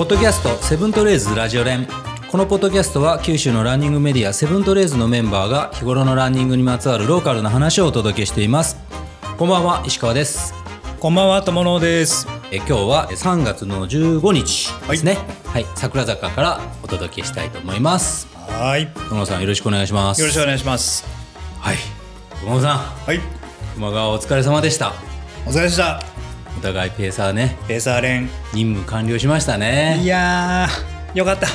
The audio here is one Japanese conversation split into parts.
ポッドキャストセブントレーズラジオ連。このポッドキャストは九州のランニングメディアセブントレーズのメンバーが日頃のランニングにまつわるローカルな話をお届けしています。こんばんは石川です。こんばんは友野です。え今日は3月の15日ですね。はい、桜坂からお届けしたいと思います。はい。友野さんよろしくお願いします。よろしくお願いします。はい。友野さん。はい。熊川お疲れ様でした。お疲れでしたお互いペーサーね。ペーサー連。任務完了しましたね。いやーよかった。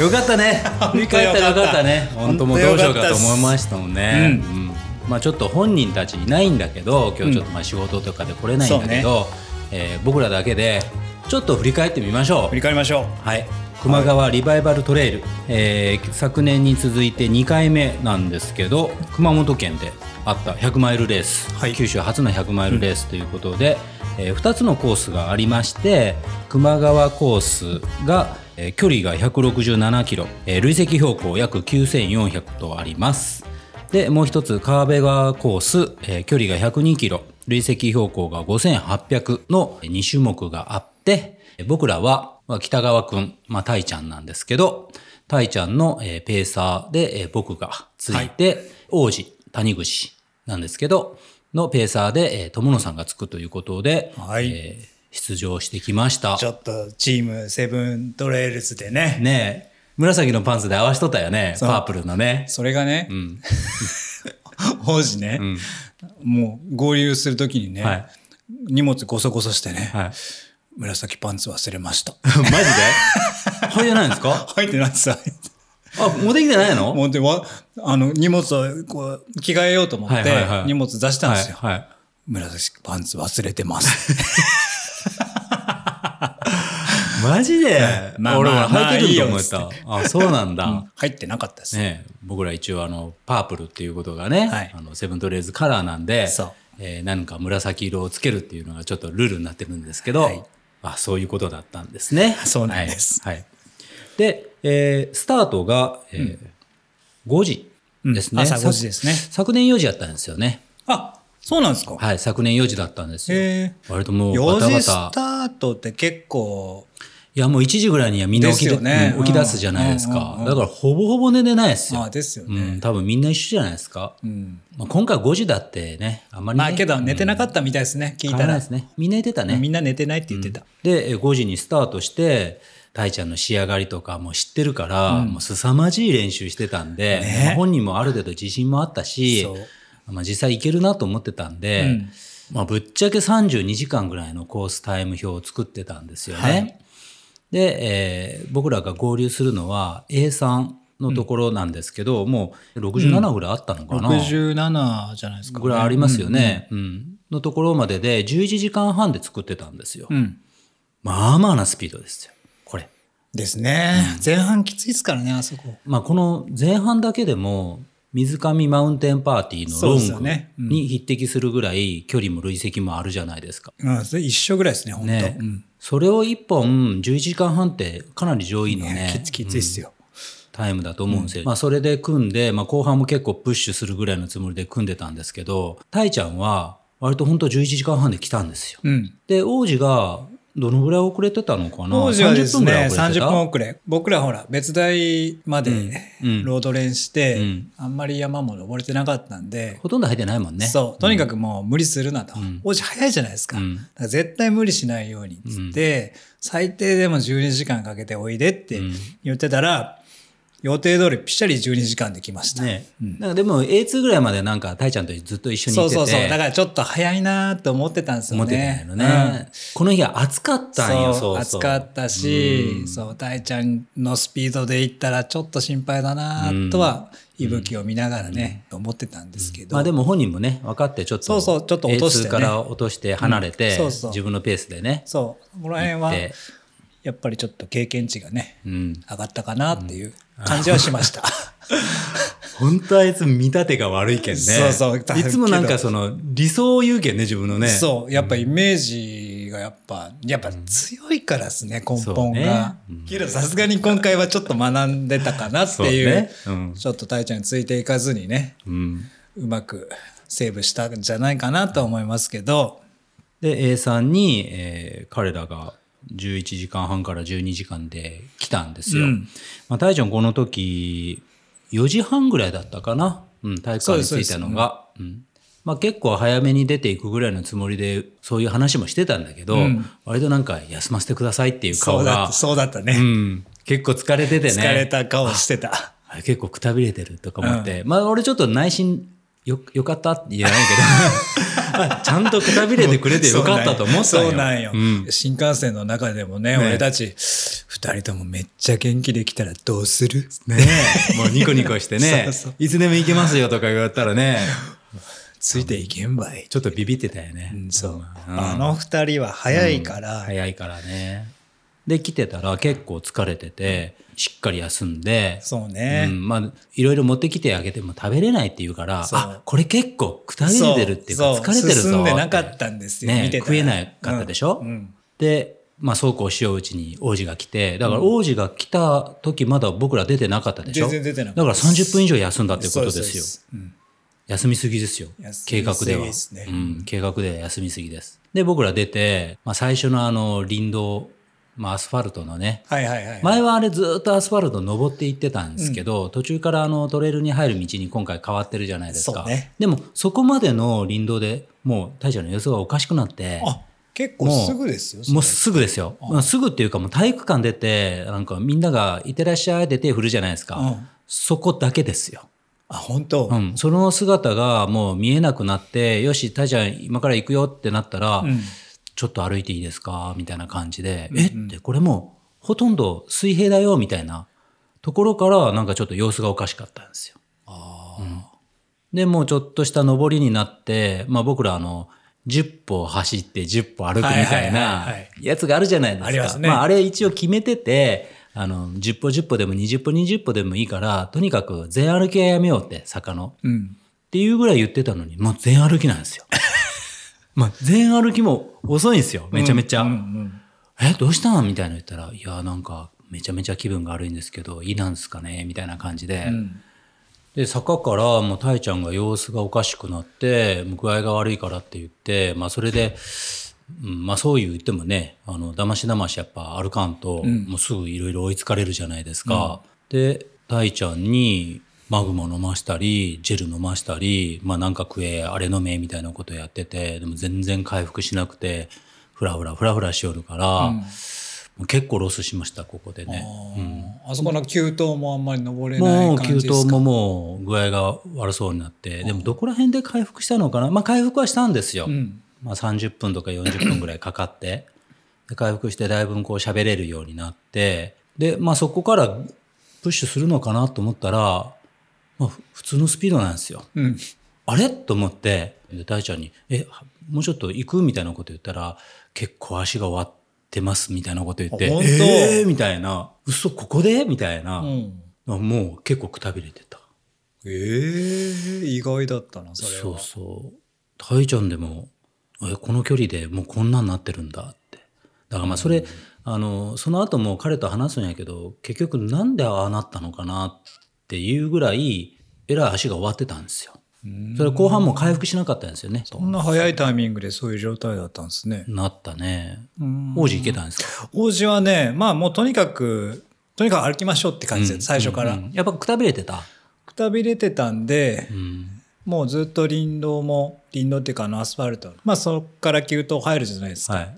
よかったね。振り返った。らよかったね。本当もうどうしようかと思いましたもんね、うん。うん。まあちょっと本人たちいないんだけど今日ちょっとまあ仕事とかで来れないんだけど、えー僕らだけでちょっと振り返ってみましょう。振り返りましょはい。熊川リバイバルトレイル、えー昨年に続いて2回目なんですけど熊本県であった100マイルレース、はい。九州初の100マイルレースということで、え2つのコースがありまして熊川コースが、えー距離が167キロ、えー累積標高約9400とあります。でもう一つ川辺川コース、えー距離が102キロ累積標高が5800の2種目があって僕らはまあ北川くん、まあ、タイちゃんなんですけどタイちゃんのえーペーサーでえー僕がついて、王子谷口なんですけどのペーサーでえー友野さんがつくということで、はい。えー出場してきました。うちょっとチームセブントレイルズでね。ねえ。紫のパンツで合わしとったよね。パープルのね。それがね、ん。王子ね、もう合流するときにね、はい。荷物ごそごそしてね、はい。紫パンツ忘れました。マジで？入ってないんですか？入ってないですあ、持ってきてないの？もうでわあの荷物をこう着替えようと思って、荷物出したんですよ、はい、はい。紫パンツ忘れてます。マジで、まあ俺まあは履いてると思っまた。あ、そうなんだ。入ってなかったです、ねえ。僕ら一応あの、パープルっていうことがね、はい。あの、セブントレーズカラーなんで、そう。えー何か紫色をつけるっていうのがちょっとルールになってるんですけど、はい。あ、そういうことだったんですね。そうなんです。はい。はいで、えースタートが、えー5時ですね、うん朝さ5時ですね昨年4時やったんですよね。あそうなんですか、はい、昨年4時だったんですよ。へ割ともう4バタバ時スタタ。ートって結構いや、もう1時ぐらいにはみんな起き,、ねうん起き出すじゃないですか。だからほぼほぼ寝てないですよ。あですようね、ん、多分みんな一緒じゃないですか。うんまあ、今回5時だってね、あんまり、ね。まあけど寝てなかったみたいですね、聞いたららないですね。みんな寝てたね。みんな寝てないって言ってた、で、え5時にスタートして、タイちゃんの仕上がりとかも知ってるから、もう凄まじい練習してたんで、ね。まあ本人もある程度自信もあったしまあ、実際いけるなと思ってたんで、うん。まあ、ぶっちゃけ32時間ぐらいのコースタイム表を作ってたんですよね。はい。で、えー僕らが合流するのは A3 のところなんですけど、もう67ぐらいあったのかな、67じゃないですか、ね、ぐらいありますよね、うん。のところまでで11時間半で作ってたんですよ。うん、うん。まあまあなスピードですよ。ですね、前半きついですからねあそこ。まあこの前半だけでも水上マウンテンパーティーのロングに匹敵するぐらい距離も累積もあるじゃないですか。うん、それ一緒ぐらいですね本当。ね、うん。それを1本11時間半ってかなり上位のねねきつきついっすよ、タイムだと思うんですよ。まあそれで組んで、まあ後半も結構プッシュするぐらいのつもりで組んでたんですけど、タイちゃんは割と本当11時間半で来たんですよ。うん。で、王子がどのぐらい遅れてたのかな？当時はです30分ぐらいね遅れてた？30分遅れ。僕らほら別大までうん。ロード練して、うん。あんまり山も登れてなかったんで、ほとんど入ってないもんね。そう。とにかくもう無理するなと、ん。王子早いじゃないですか,、から絶対無理しないようにっつって、最低でも12時間かけておいでってうん。言ってたら、予定通りぴしゃり12時間で来ました、ね、なんかでも A2 ぐらいまでなんかタイちゃんとずっと一緒にそ行ってて。うそうそう。だからちょっと早いなと思ってたんですよね。思ってたんやろね、この日は暑かったんよ。そそうう。暑かったし、うん。そう大ちゃんのスピードで行ったらちょっと心配だなとは、息吹を見ながらね、思ってたんですけど、まあでも本人もね分かってちょっとそうそうちょっと落として。ね A2 から落として離れて、うん。そうそう。自分のペースでね。そう。この辺はでやっぱりちょっと経験値がねうん。上がったかなっていう感じはしました。本当あいつ見立てが悪いけんね。そうそう。いつもなんかその理想を言うけんね自分のね。そう。やっぱイメージがやっぱやっぱ強いからですね、根本が。けどさすがに今回はちょっと学んでたかなっていうね。うん。ちょっとたいちゃんについていかずにねうん。うまくセーブしたんじゃないかなと思いますけど。で A さんに、えー彼らが11時間半から12時間で来たんですよ。うんまあ、大ちゃんこの時、4時半ぐらいだったかな？うん、体育館に着いたのが。うんまあ結構早めに出ていくぐらいのつもりで、そういう話もしてたんだけど、うん割となんか休ませてくださいっていう顔がそうだった、、そうだったね。うん、結構疲れててね。疲れた顔してた。結構くたびれてるとか思って、まあ俺ちょっと内心よよかったって言えないけどあ ちゃんとくたびれてくれてよかったと思ったよ。そうなんよ。うん。新幹線の中でもね、ね俺たち、二人ともめっちゃ元気できたらどうする？ねえ。もうニコニコしてね。そうそう。いつでも行けますよとか言われたらね。ついていけんばい。ちょっとビビってたよね、うんそう。うん。あの二人は早いから、早いからねで来てたら結構疲れててしっかり休んでそうね。うん、まあいろいろ持ってきてあげても食べれないって言うからあこれ結構くたびれてるっていうか疲れてるぞ進んでなかったんですよ。ね食えなかったでしょ？うん。うん。で、まあ、そうこうしよううちに王子が来て、だから王子が来た時まだ僕ら出てなかったでしょ？全然出てなかっただから30分以上休んだってことですよ。す。うん。休みすぎですよ。計ぎ画では。うん、計画では休みすぎです。で、僕ら出て、まあ、最初のあの林道、まあ、アスファルトのね、はいはいはい。前はあれずっとアスファルト登っていってたんですけど、途中からあのトレイルに入る道に今回変わってるじゃないですか。ねでもそこまでの林道でもう大将の様子がおかしくなって、あ、結構すぐですよ。もうすぐですよ。まあ、すぐっていうかもう体育館出て、なんかみんながいってらっしゃいって手振るじゃないですか。うんそこだけですよ。あ、本当？う。ん。その姿がもう見えなくなって、よし、タイちゃん今から行くよってなったら、うんちょっと歩いていいですか？みたいな感じで、え？ってこれもうほとんど水平だよ？みたいなところからなんかちょっと様子がおかしかったんですよ。で、もうちょっとした上りになって、まあ僕らあの、10歩走って10歩歩くみたいはいはいはいなはいやつがあるじゃないですか。ありますねああれ一応決めてて、あの、10歩10歩でも20歩20歩でもいいから、とにかく全歩きはやめようって、坂の。うん。っていうぐらい言ってたのに、もう全歩きなんですよ。まあ全歩きも遅いんですよ。めちゃめちゃ。うんうんえ、どうしたんみたいなの言ったら、いや、なんか、めちゃめちゃ気分が悪いんですけど、いいなんですかねみたいな感じで。うんで、坂からもうタイちゃんが様子がおかしくなって、具合が悪いからって言って、まあそれで、うん、まあそう言ってもね、あの、だましだましやっぱ歩かんと、もうすぐいろいろ追いつかれるじゃないですか。で、タイちゃんに、マグマ飲ましたり、ジェル飲ましたり、まあなんか食え、あれ飲めみたいなことやってて、でも全然回復しなくて、ふらふらふらふらしよるから、もう結構ロスしました、ここでね。あそこの急登もあんまり登れないもう急感じですか？騰ももう具合が悪そうになって、でもどこら辺で回復したのかな？まあ回復はしたんですよ。ん。まあ30分とか40分ぐらいかかって、で回復してだいぶこう喋れるようになって、で、まあそこからプッシュするのかなと思ったら、まあふ普通のスピードなんですよ。うん。あれ？と思って、で、大ちゃんに、え、もうちょっと行く？みたいなこと言ったら、結構足が終わってますみたいなこと言って、あ本当？えー？みたいな、嘘？ここで？みたいな、うん。もう結構くたびれてた。ええ意外だったな、それそうは。そう。タイちゃんでも、え、この距離でもうこんなんなってるんだって。だからまあそれ、あの、その後も彼と話すんやけど、結局なんでああなったのかなっていうぐらい、えらい足が終わってたんですよ。それ後半も回復しなかったんですよね。そんな早いタイミングでそういう状態だったんですね。なったね。王子行けたんですか？王子はね、まあもうとにかく、とにかく歩きましょうって感じで、最初から。うんやっぱくたびれてた？くたびれてたんで、うん。もうずっと林道も、林道っていうかあのアスファルト。まあそこから急登入るじゃないですか。はい。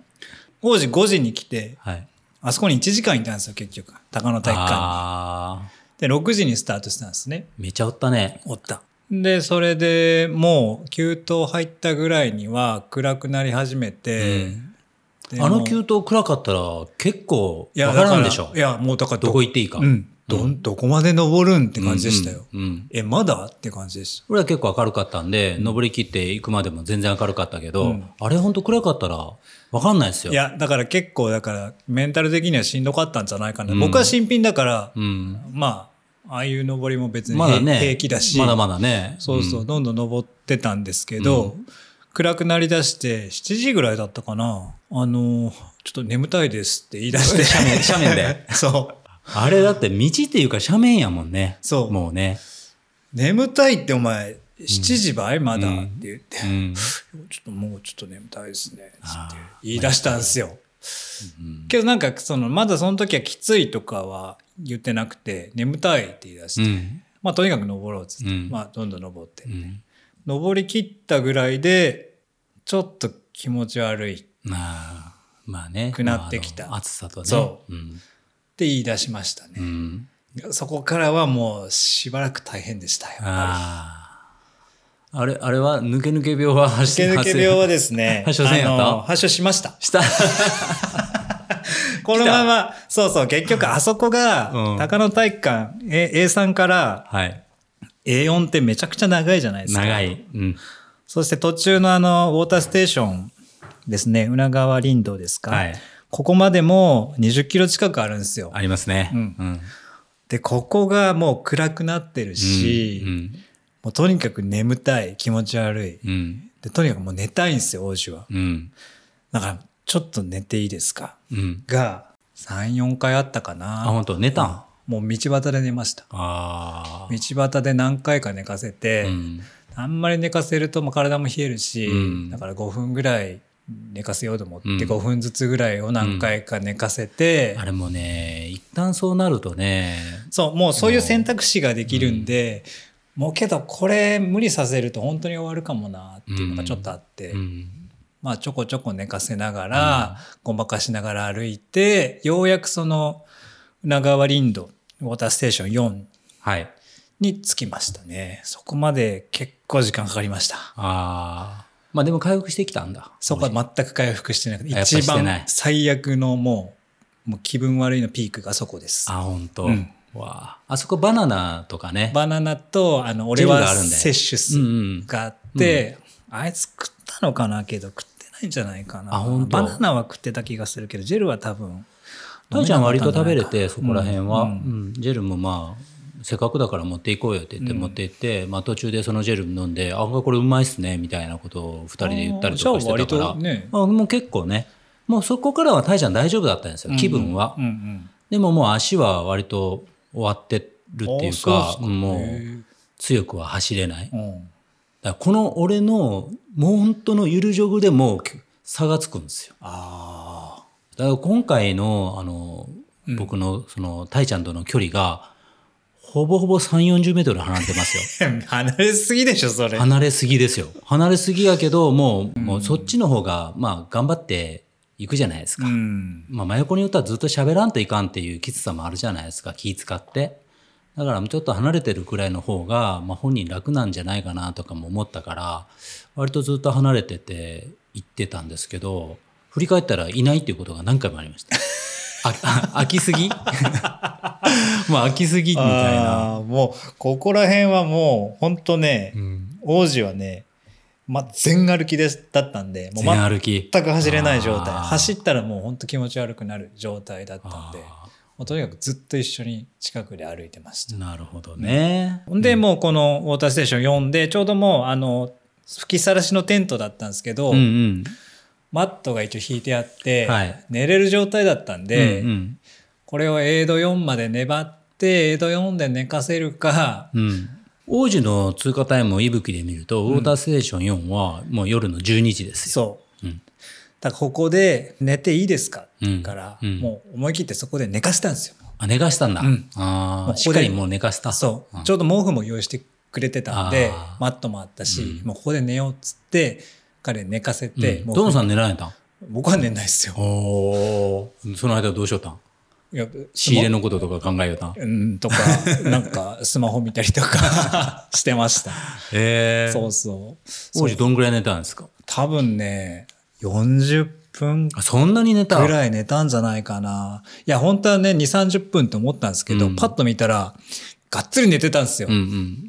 王子5時に来て、はい。あそこに1時間いたんですよ、結局。高野体育館に。で、6時にスタートしたんですね。めちゃおったね。おった。で、それでもう、急登入ったぐらいには暗くなり始めて、であの急騰暗かったら結構わからんだでしょい。や、もうだからどこ行っていいか。うん。ど、どこまで登るんって感じでしたよ。うんうんえ、まだ？って感じでした。俺は結構明るかったんで、登り切って行くまでも全然明るかったけど、あれ本当暗かったらわかんないですよ。いや、だから結構、だから、メンタル的にはしんどかったんじゃないかな。僕は新品だから、うん。まあ、ああいう登りも別にまだね。平気だし、まだまだね。そうそう、どんどん登ってたんですけど、暗くなりだして、7時ぐらいだったかな。あの、ちょっと眠たいですって言い出して。斜面斜面で。そう。あれだって道っていうか斜面やもんね。そうもうね。眠たいってお前、7時ばいまだって言って、うん。ちょっともうちょっと眠たいですね。つって言い出したんですよ。うんけどなんかそのまだその時はきついとかは言ってなくて眠たいって言い出して、うん。まあとにかく登ろうっつって、うん。まあどんどん登って、うん。登り切ったぐらいでちょっと気持ち悪い。ってまあまあね。くなってきた。まあ暑さとね。そう。うん。言い出しましたうね、ん。そこからはもうしばらく大変でしたよやっぱあああれあれは抜け抜け病はり走抜け抜け病はですね発症せんやった？発症しました。した。このままそうそう結局あそこが、うん。高野体育館 A, A3 からはい。A4 ってめちゃくちゃ長いじゃないですか。長い。うん。そして途中のあの、ウォーターステーションですね、宇奈川林道ですか。はい。ここまでも20キロ近くあるんですよ。ありますね。うん。うん。で、ここがもう暗くなってるし、うんもうとにかく眠たい、気持ち悪い。うん。で、とにかくもう寝たいんですよ、王子は。うん。だから、ちょっと寝ていいですか？うん。が、3、4回あったかあな。本当？寝たん？もう道端で寝ました。ああ道端で何回か寝かせて、うん。あんまり寝かせるともう体も冷えるし、うん。だから5分ぐらい寝かせようと思って、うん。5分ずつぐらいを何回か寝かせて、あれもね一旦そうなるとね。そうもうそういう選択肢ができるんで、もうけどこれ無理させると本当に終わるかもなっていうのがちょっとあって、うん。まあちょこちょこ寝かせながら、ごまかしながら歩いてようやくその宇奈川林道ウォーターステーション4はい。に着きましたね。そこまで結構時間かかりました。ああまあでも回復してきたんだ。そこは全く回復してなくて一番最悪のもうもう気分悪いのピークがそこです。あ本当、うんわあ。あそこバナナとかね。バナナとあの俺は摂取すうんうんがあって、あいつ食ったのかなけど食ってないんじゃないかな。あ本当。バナナは食ってた気がするけどジェルは多分。タイちゃん割と食べれてそこら辺は、ううん。ん。ジェルもまあせっかくだから持っていこうよって言って持って行って、まあ、途中でそのジェル飲んで「あこれうまいっすね」みたいなことを2人で言ったりとかしてたからね。あもう結構ね。もうそこからはタイちゃん大丈夫だったんですよ気分は、うんうん。でももう足は割と終わってるっていうかっすか。もうへ強くは走れない。うん。らこの俺のもう本当のゆるジョグでも差がつくんですよ。あだから今回のあの僕のそのタイちゃんとの距離がほぼほぼ3 4 0メートル離れてますよ。あ 離れすぎでしょそれ。離れすぎですよ。離れすぎやけどもう,、もうそっちの方がまあ頑張っていくじゃないですか、うん。まあ、真横によったらずっと喋らんといかんっていうきつさもあるじゃないですか気使って。だからちょっと離れてるくらいの方が、まあ、本人楽なんじゃないかなとかも思ったから割とずっと離れてて行ってたんですけど振り返ったらいないっていうことが何回もありました。ああ飽きすぎ？まあ飽きすぎみたいな、もうここら辺はもう本当ね、うん、王子はね、ま、全歩きですだったんでもう全く走れない状態。走ったらもう本当気持ち悪くなる状態だったんであもうとにかくずっと一緒に近くで歩いてました。ーなるほどね、ほんでもうこのウォーターステーション4でちょうどもうあの吹きさらしのテントだったんですけど、うんうん。マットが一応引いてあって、はい。寝れる状態だったんで、うんこれをエイド4まで粘ってエイド4で寝かせるか、うんうん王子の通過タイムを息吹で見ると、ウォーターステーション4はもう夜の12時ですよ。そう、うん。だからここで寝ていいですかうから、うん。うん。もう思い切ってそこで寝かしたんですよ。あ、寝かしたんだ。うん。ああ、しっかりもう寝かした。そう、ん。ちょうど毛布も用意してくれてたんでマットもあったし、うん。もうここで寝ようっつって彼寝かせて、もううんドンさん寝られたん？僕は寝ないですよ。おその間どうしよったん？仕入れのこととか考えよったんうん、とか、なんかスマホ見たりとか してました。へえ。そうそう。王子どんぐらい寝たんですか？多分ね、40分あそんなに寝た？ぐらい寝たんじゃないかな。いや、本当はね、2、30分って思ったんですけど、うんパッと見たら、がっつり寝てたんですよ。うんうん。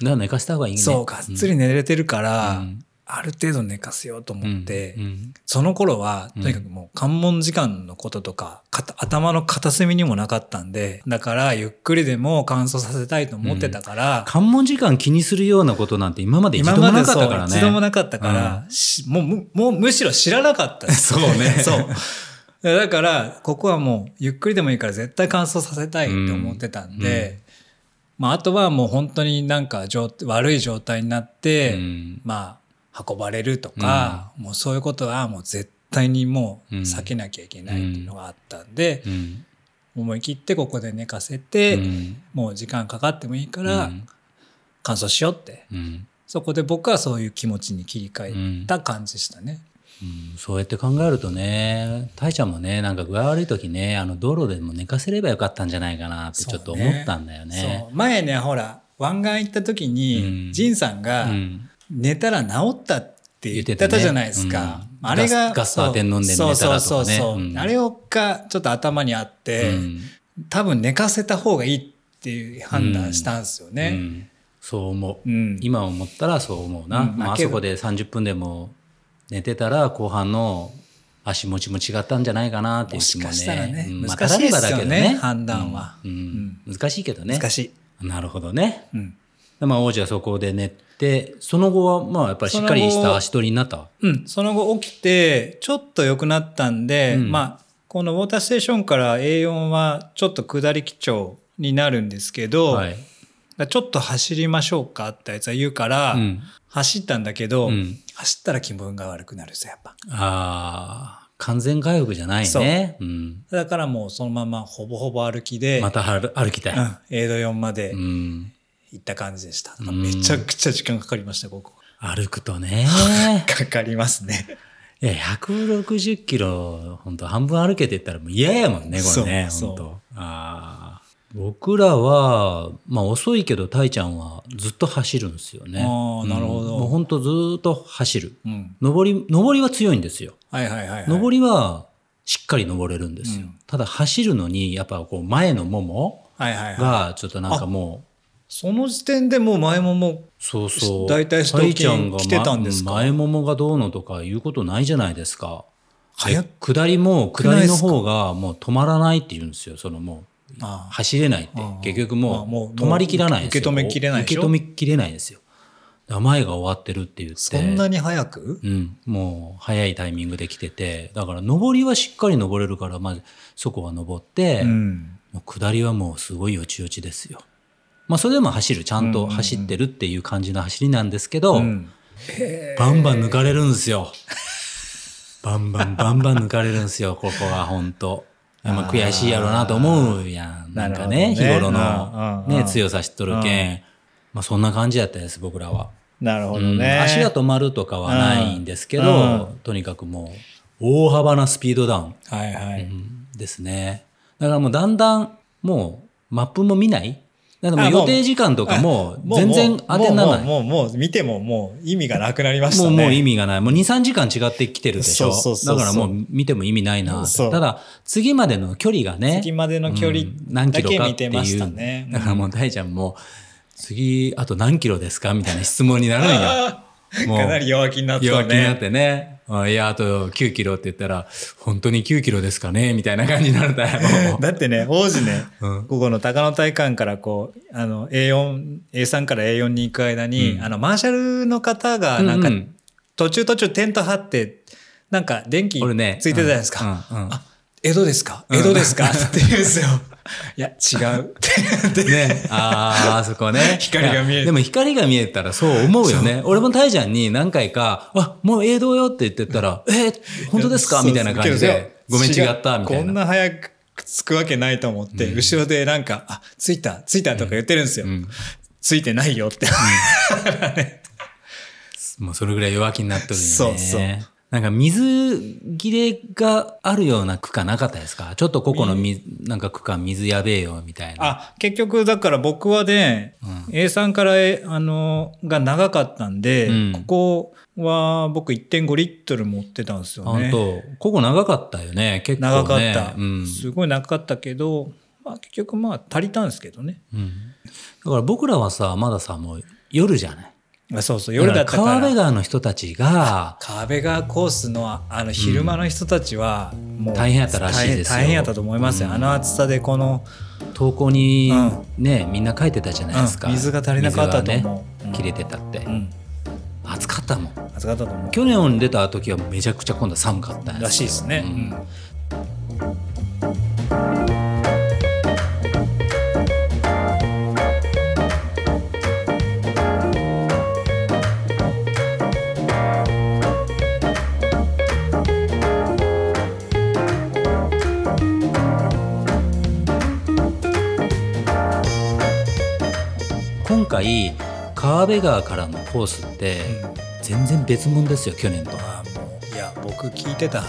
だから寝かした方がいいね。そう、がっつり寝れてるから、うんある程度寝かせようと思って、うんうんその頃は、とにかくもう関門時間のこととか、頭の片隅にもなかったんで、だからゆっくりでも乾燥させたいと思ってたから、関門時間気にするようなことなんて今まで一度もなかったからね。一度もなかったから、しもうむ、もうむしろ知らなかったです。そうね そう。だから、ここはもう、ゆっくりでもいいから絶対乾燥させたいって思ってたんで、まあ、あとはもう本当になんか状悪い状態になって、うんまあ、運ばれるとか、もうそういうことはもう絶対にもう避けなきゃいけないっていうのがあったんで、うん。思い切ってここで寝かせて、うん。もう時間かかってもいいからうん。乾燥しようって、うん。そこで僕はそういう気持ちに切り替えた感じでしたね。うん。そうやって考えるとね、たいちゃんもね、なんか具合悪い時ね、あの道路でも寝かせればよかったんじゃないかなってちょっと思ったんだよね。そう。前ねほら湾岸行った時に、うん。仁さんがうん寝たら治ったって言ってたじゃないですか。うんあれがガスガスパーテン飲んで寝たらとかねそうそうそうあれをがちょっと頭にあって、うん多分寝かせた方がいいっていう判断したんですようね。んそう思う。うん今思ったらそう思うな。まあ、そこで30分でも寝てたら後半の足持ちも違ったんじゃないかなっていう気もね。もしかしたらねうんまあ難しいですよねただればだけど判断はうんうん難しいけどね。難しい。なるほどね。うんでまあ王子はそこで寝て、その後はまあやっぱりしっかりした足取りになった？うん、その後起きてちょっと良くなったんで、うんまあこのウォーターステーションから A4 はちょっと下り基調になるんですけど、はい。ちょっと走りましょうかってあいつは言うから、うん。走ったんだけど、うん走ったら気分が悪くなるんですよやっぱ。ああ、完全回復じゃないね。うん。だからもうそのままほぼほぼ歩きで、また歩歩きたい。うん、エイド4までうん。行った感じでした。んめちゃくちゃ時間かかりました、ここ。歩くとね。かかりますね。いや、160キロ、本当半分歩けてったらもう嫌やもんね、これね、そう本当ああ。僕らは、まあ遅いけど、たいちゃんはずっと走るんですよね。あーなるほどうんもう本当ずっと走る。うん。登り、登りは強いんですよ。はいはいはい、はい。登りはしっかり登れるんですよ。うんただ走るのに、やっぱこう前のもも。がちょっとなんかもう、その時点でもう前ももそうそう。大体ストゃんが来てたんですか？ま前ももがどうのとかいうことないじゃないですか。早で下りも、下りの方がもう止まらないって言うんですよ。そのもう、走れないって。結局ももうう止まりきらないんですよ。受け止めきれない受け止めきれないんですよ。だから前が終わってるって言って。そんなに早く？うん、もう早いタイミングで来てて、だから上りはしっかり登れるから、まずそこは登って、うん。もう下りはもうすごいよちよちですよ。まあそれでも走る、ちゃんと走ってるっていう感じの走りなんですけど、うん。バンバン抜かれるんですよ。バンバンバンバン抜かれるんですよ、ここは本当まあ悔しいやろうなと思うやん。なんかね、ね頃のね、強さ知っとるけん。まあそんな感じやったです、僕らは。なるほどうんね。足が止まるとかはないんですけど、うんとにかくもう大幅なスピードダウン、はいはい。うんですね。だからもうだんだんもうマップも見ないだからもあもうう予定時間とかも全然当てにならない。もう、もう、見てももう意味がなくなりましたもうね。もう意味がない。もう2、3時間違ってきてるでしょ。そうそうそうだからもう見ても意味ないな。ただ、次までの距離がね。次までの距離うん何キロかってだけ見てましたいう。ねだからもう大ちゃんも、次、あと何キロですか？みたいな質問になるんや。も うかなり弱気になったね。弱気になってね。あいや、あと9キロって言ったら、本当に9キロですかね？みたいな感じになるたよ。だってね、王子ね、うん。ここの高野体育館からこう、あの、A4、A3 から A4 に行く間に、うん。あの、マーシャルの方が、なんかうん。うん、途中途中テント張って、なんか電気ついてたじゃないですか。うんうんうん。あ、江戸ですか？江戸ですか、って言うんですよ。いや、違う。っ てね。ああ、あそこね。光が見えるでも光が見えたらそう思うよね。俺もタイちゃんに何回か、あ、もう映像よって言ってたら、え、本当ですか？みたいな感じで、ごめん違った、みたいこんな。な早く着くわけないと思って、後ろでなんか、あ、着いた、着いたとか言ってるんですよ。うん着いてないよって。もうそれぐらい弱気になっとるよね。そうそうなんか水切れがあるような区間なかったですか？ちょっとここのみなんか区間水やべえよみたいな。あ、結局だから僕はね、A3 から A あの、が長かったんで、うんここは僕1.5リットル持ってたんですよね。本当ここ長かったよね。結構ね。長かった、うん。すごい長かったけど、まあ結局まあ足りたんですけどね。うん。だから僕らはさ、まださ、もう夜じゃない？あそうそう、夜だったから。川辺川の人たちが、川辺川コースのあの昼間の人たちはもう大変やったらしいですよ。大変やったと思いますよ、あの暑さでこの投稿にね、みんな書いてたじゃないですか。うん水が足りなかったと思う。切れてたって。うん。暑かったもん。暑かったと思う。去年出た時はめちゃくちゃ今度は寒かったんらしいですね、回川辺川からのコースって全然別物ですよ去年と。ああもういや僕聞いてた。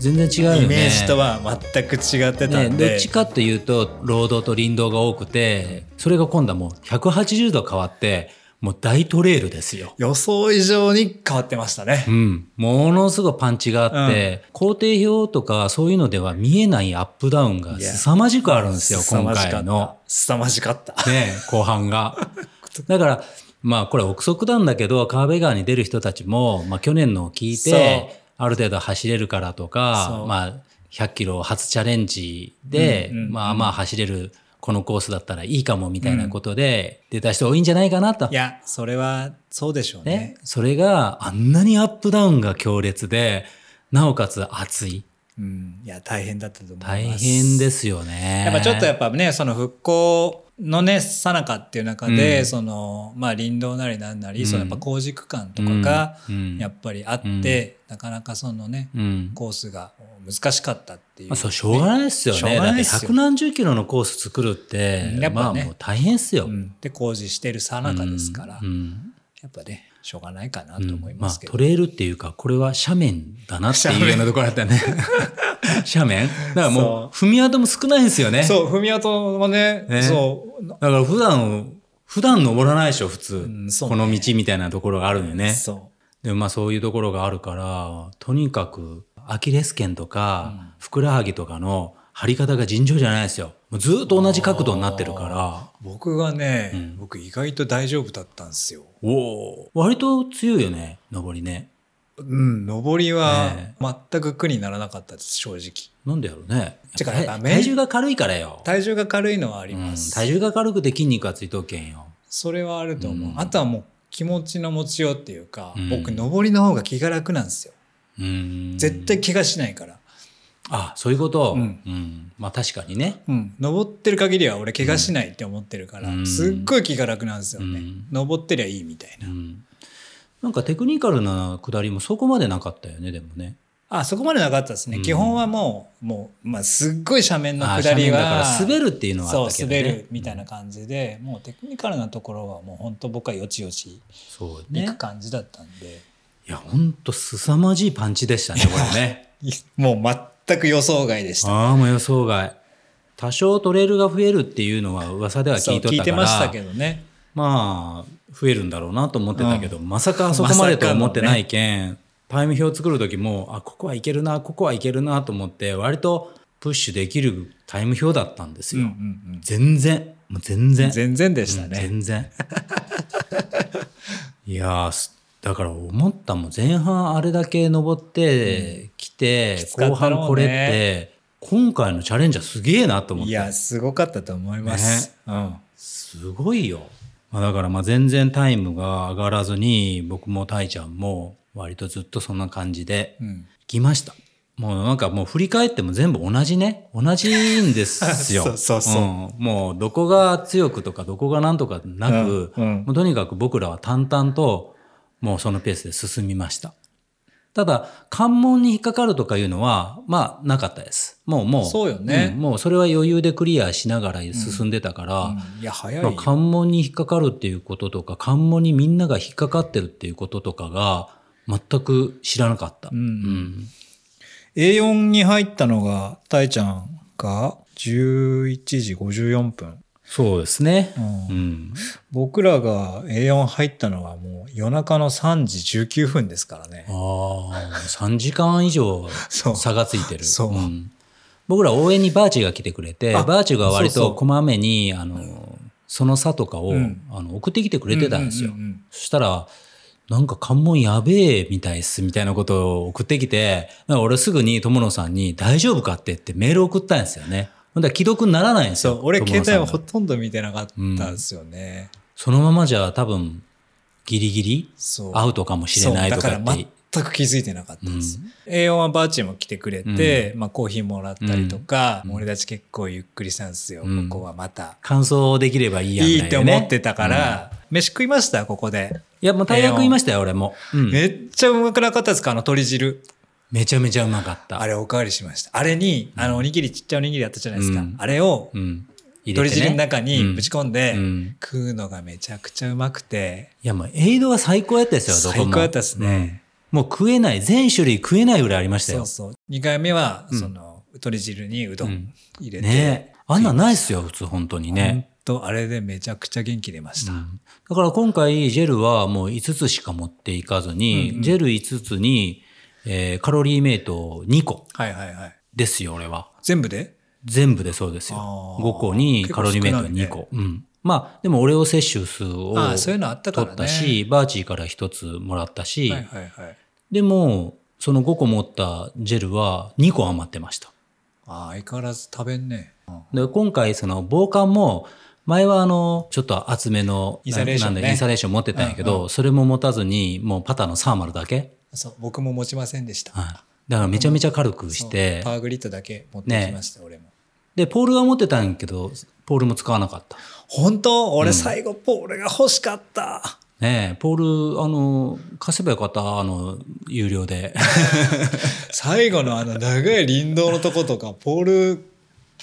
全然違うよね。イメージとは全く違ってたね、んで、どっちかというと労働と林道が多くてそれが今度はもう180度変わってもう大トレイルですよ。予想以上に変わってましたね。う。ん、ものすごいパンチがあって、工程表とかそういうのでは見えないアップダウンが凄まじくあるんですよ今回の、凄まじかった。ね、後半が。だからまあこれ憶測なんだけど川辺川に出る人たちも、まあ、去年のを聞いてある程度走れるからとかまあ、100キロ初チャレンジで、うんうんうんまあまあ走れるこのコースだったらいいかもみたいなことで出た人多いんじゃないかなと。いや、それはそうでしょうねね。、それがあんなにアップダウンが強烈でなおかつ熱いうん。いや、大変だったと思います。大変ですよね。やっぱちょっとやっぱね、その復興のね、さなかっていう中で、うん。その、まあ林道なりなんなり、うん。そのやっぱ工事区間とかがうん。やっぱりあって、なかなかそのね、うん。コースが難しかったっていう、まあ、そうしょうがないですよね。だって百何十キロのコース作るって、うんやっぱね。まあもう大変っすよ。うん。で、工事してるさなかですから、うん。うん。やっぱね、しょうがないかなうんと思いまあますけど。トレイルっていうかこれは斜面だなっていうようなところだったよね。斜面？だからもう踏み跡も少ないんですよね。そう、踏み跡もね、ねそう、だから普段、普段登らないでしょ、普通。うねこの道みたいなところがあるよね。そでもまあそういうところがあるから、とにかくアキレス腱とか、ふくらはぎとかの張り方が尋常じゃないですよ。もうずっと同じ角度になってるから。う。僕がね、ん僕意外と大丈夫だったんですよ。おお。割と強いよね、登りね。うん、上りはね全く苦にならなかったです、正直。なんでやろうね。てか体重が軽いからよ。体重が軽いのはありうんます。体重が軽くて筋肉がついとけんよ。それはあると思う。うんあとはもう気持ちの持ちようっていうか、うん僕、上りの方が気が楽なんですよ。うん絶対怪我しないから。あ、そういうこと？うんうんまあ確かにね。うん。登ってる限りは俺怪我しないって思ってるから、うんすっごい気が楽なんですよね。うん登ってりゃいいみたいな。うんなんかテクニカルな下りもそこまでなかったよね、でもね。あ、そこまでなかったですね。うん基本はもう、もう、まあ、すっごい斜面のあ下りは。だから滑るっていうのはあったけどね。そう、滑るみたいな感じで、もうテクニカルなところはもう本当僕はよちよちそう行ねく。感じだったんで、いや、ほんと凄まじいパンチでしたね、これね。もう全く予想外でした。ああ、もう予想外。多少トレイルが増えるっていうのは噂では聞いとったから。聞いてましたけどね。まあ、増えるんだろうなと思ってたけど、うんまさかあそこまでと思ってないけん、タイム表作る時も、あ、ここはいけるな、ここはいけるなと思って、割とプッシュできるタイム表だったんですよ。うんうん全然、もう全然。うん。全然でしたうんね。全然。いやーすだから思ったもん前半あれだけ登ってきて、きつか後半これって今回のチャレンジャーすげえなと思って。いや、すごかったと思います。うん。すごいよ、まあ、だからまあ全然タイムが上がらずに僕もたいちゃんも割とずっとそんな感じでうん。来ました。もうなんかもう振り返っても全部同じね。同じんですよ。そうそうそうん。もうどこが強くとかどこがなんとかなく、うん。うん。もうとにかく僕らは淡々ともうそのペースで進みました。ただ関門に引っかかるとかいうのはまあなかったです。もうもう。そうよね。ん。もうそれは余裕でクリアしながら進んでたから、うん。いや、早いまあ、よ。関門に引っかかるっていうこととか関門にみんなが引っかかってるっていうこととかが全く知らなかった。うん。うん。A4 に入ったのが、たいちゃんが11時54分。そうですね。うんうん僕らが A4 入ったのはもう夜中の3時19分ですからねあ。あ3時間以上 差がついてる。そうん僕ら応援にバーチが来てくれてあバーチが割とこまめにあのその差とかを、うんあの送ってきてくれてたんですよ。うううんそしたら、なんか関門やべえみたいっすみたいなことを送ってきて、俺すぐに友野さんに大丈夫かってってメール送ったんですよね。ほんだら既読にならないんですよ。そう、俺友携帯はほとんど見てなかったんですよね。そのままじゃ多分ギリギリそう。アウトかもしれないとかってそうだから全く気づいてなかったんです。A4 はバーチも来てくれて、まあコーヒーもらったりとか、もう俺たち結構ゆっくりしたんですよ。うんここはまた。感想できればいいやみいいって。思ってたから、飯食いました？ここで。いや、もう大学いましたよ、俺も。うん。めっちゃうまくなかったですか？あの鶏汁。めちゃめちゃうまかった。あれおかわりしました。あれに、あの、おにぎり、ちっちゃいおにぎりあったじゃないですか。うんあれをうん。鶏汁の中にうんぶち込んで、うん食うのがめちゃくちゃうまくて、いやもうエイドは最高やったですよ、どこも。最高やったですねうんもう食えない、全種類食えないぐらいありましたよ。そうそう。2回目は、うんその、鶏汁にうどうんん入れて、ねえあんなんないっすよ、普通本当にね。と、あれでめちゃくちゃ元気出ました。うんだから今回ジェルはもう5つしか持っていかずに、うんうんジェル5つに、えーカロリーメイト2個はいはいはい。ですよ、俺は。全部で？全部でそうですよ。あー5個にカロリーメイト2結構少ないね個。うん。まあ、でも俺を摂取数をああ、そういうのあったからね。取ったし、バーチーから1つもらったし、はいはいはい。でも、その5個持ったジェルは2個余ってました。ああ、相変わらず食べんね。うんで、今回その防寒も、前はあの、ちょっと厚めの、インサレーションインサレーション持ってたんやけど、うんそれも持たずに、もうパターのサーマルだけ。そう、僕も持ちませんでした。はい。だからめちゃめちゃ軽くしてパ、ワーグリッドだけ持ってきました、俺も。で、ポールは持ってたんやけど、ポールも使わなかった。本当？俺うん最後ポールが欲しかった。ねえ、ポール、あの、貸せばよかった、あの、有料で。最後のあの長い林道のとことか、ポール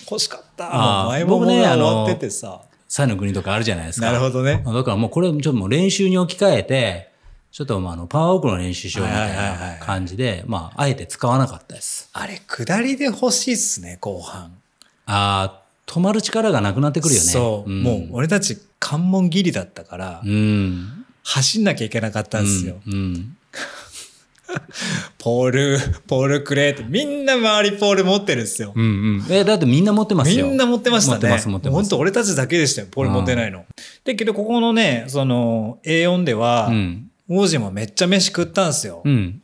欲しかった。あ前もねあのわっててさ。サイの国とかあるじゃないですか。なるほどね。だからもうこれちょっともう練習に置き換えて、ちょっとまああのパワーオークの練習しようみたいない感じで、まああえて使わなかったです。あれ、下りで欲しいっすね、後半。ああ、止まる力がなくなってくるよね。そう、んもう俺たち関門ギリだったから、うん。走んなきゃいけなかったんですよ。うん。うんポール、ポールくれって、みんな周りポール持ってるんですよ。うんうん。え、だってみんな持ってますよ。みんな持ってましたね。持ってます持ってます本当俺たちだけでしたよ、ポール持ってないの。だけど、ここのね、その A4 では、うん。王子もめっちゃ飯食ったんですよ。うん。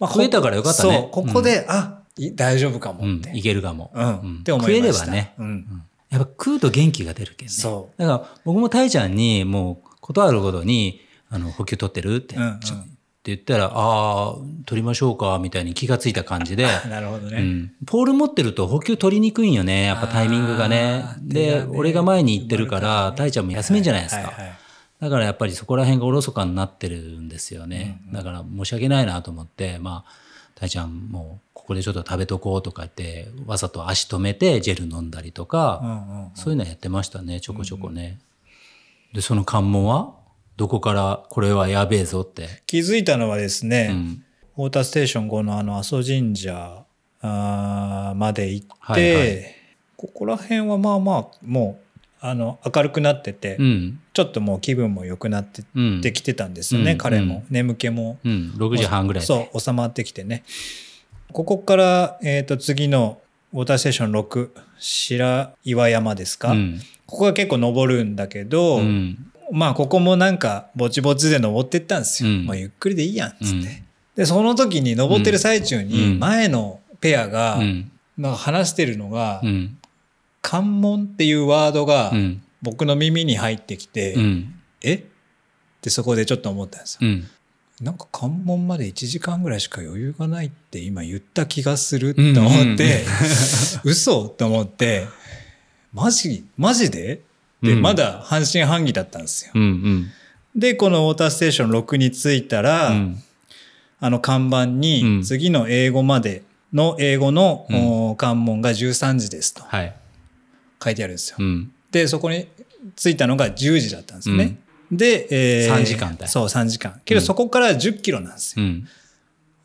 まあ食えたからよかったねそう、ここで、あ、い大丈夫かもうんっ。て。いけるかも。うん。うんって思いました。食えればね。うん。やっぱ食うと元気が出るけんね。そう。だから僕もタイちゃんにもう断るごとに、あの、補給取ってるって、うんうんって言ったら、ああ、取りましょうか、みたいに気がついた感じで、なるほどね。うん、ポール持ってると補給取りにくいんよね、やっぱタイミングがねで、俺が前に行ってるから、ねタイちゃんも休めんじゃないですか。はいはいだからやっぱりそこら辺がおろそかになってるんですよね。だから申し訳ないなと思って、まあ、タイちゃんもここでちょっと食べとこうとか言って、わざと足止めてジェル飲んだりとか、うんうんそういうのやってましたね、ちょこちょこね。で、その関門はどこからこれはやべえぞって。気づいたのはですね、うん。ウォーターステーション後のあの阿蘇神社まで行って、はいはいここら辺はまあまあもうあの明るくなってて、うん。ちょっともう気分も良くなってうん。できてたんですよね、うん彼も、うん眠気もうん。6時半ぐらいで。そう収まってきてねここから、えー、と次のウォーターステーション6白岩山ですか、うん。ここが結構登るんだけど、うん。まあここもなんかぼちぼちで登ってったんですよ、うんもうゆっくりでいいやんっつって、うんでその時に登ってる最中にうん前のペアがうん。なんか話してるのがうん。「関門」っていうワードがうん。僕の耳に入ってきて「うん。え？ってそこでちょっと思ったんですよ。うん。なんか関門まで1時間ぐらいしか余裕がないって今言った気がすると思って、嘘と思ってマジマジで？で、うんまだ半信半疑だったんですよ。うん。うん。でこのウォーターステーション6に着いたら、うん。あの看板うんに次の英語までの英語の、関門が13時ですとはい。書いてあるんですよ。うん。でそこに着いたのが10時だったんですね。で、え3時間だそう3時間。けどそこから10キロなんですよ。うん。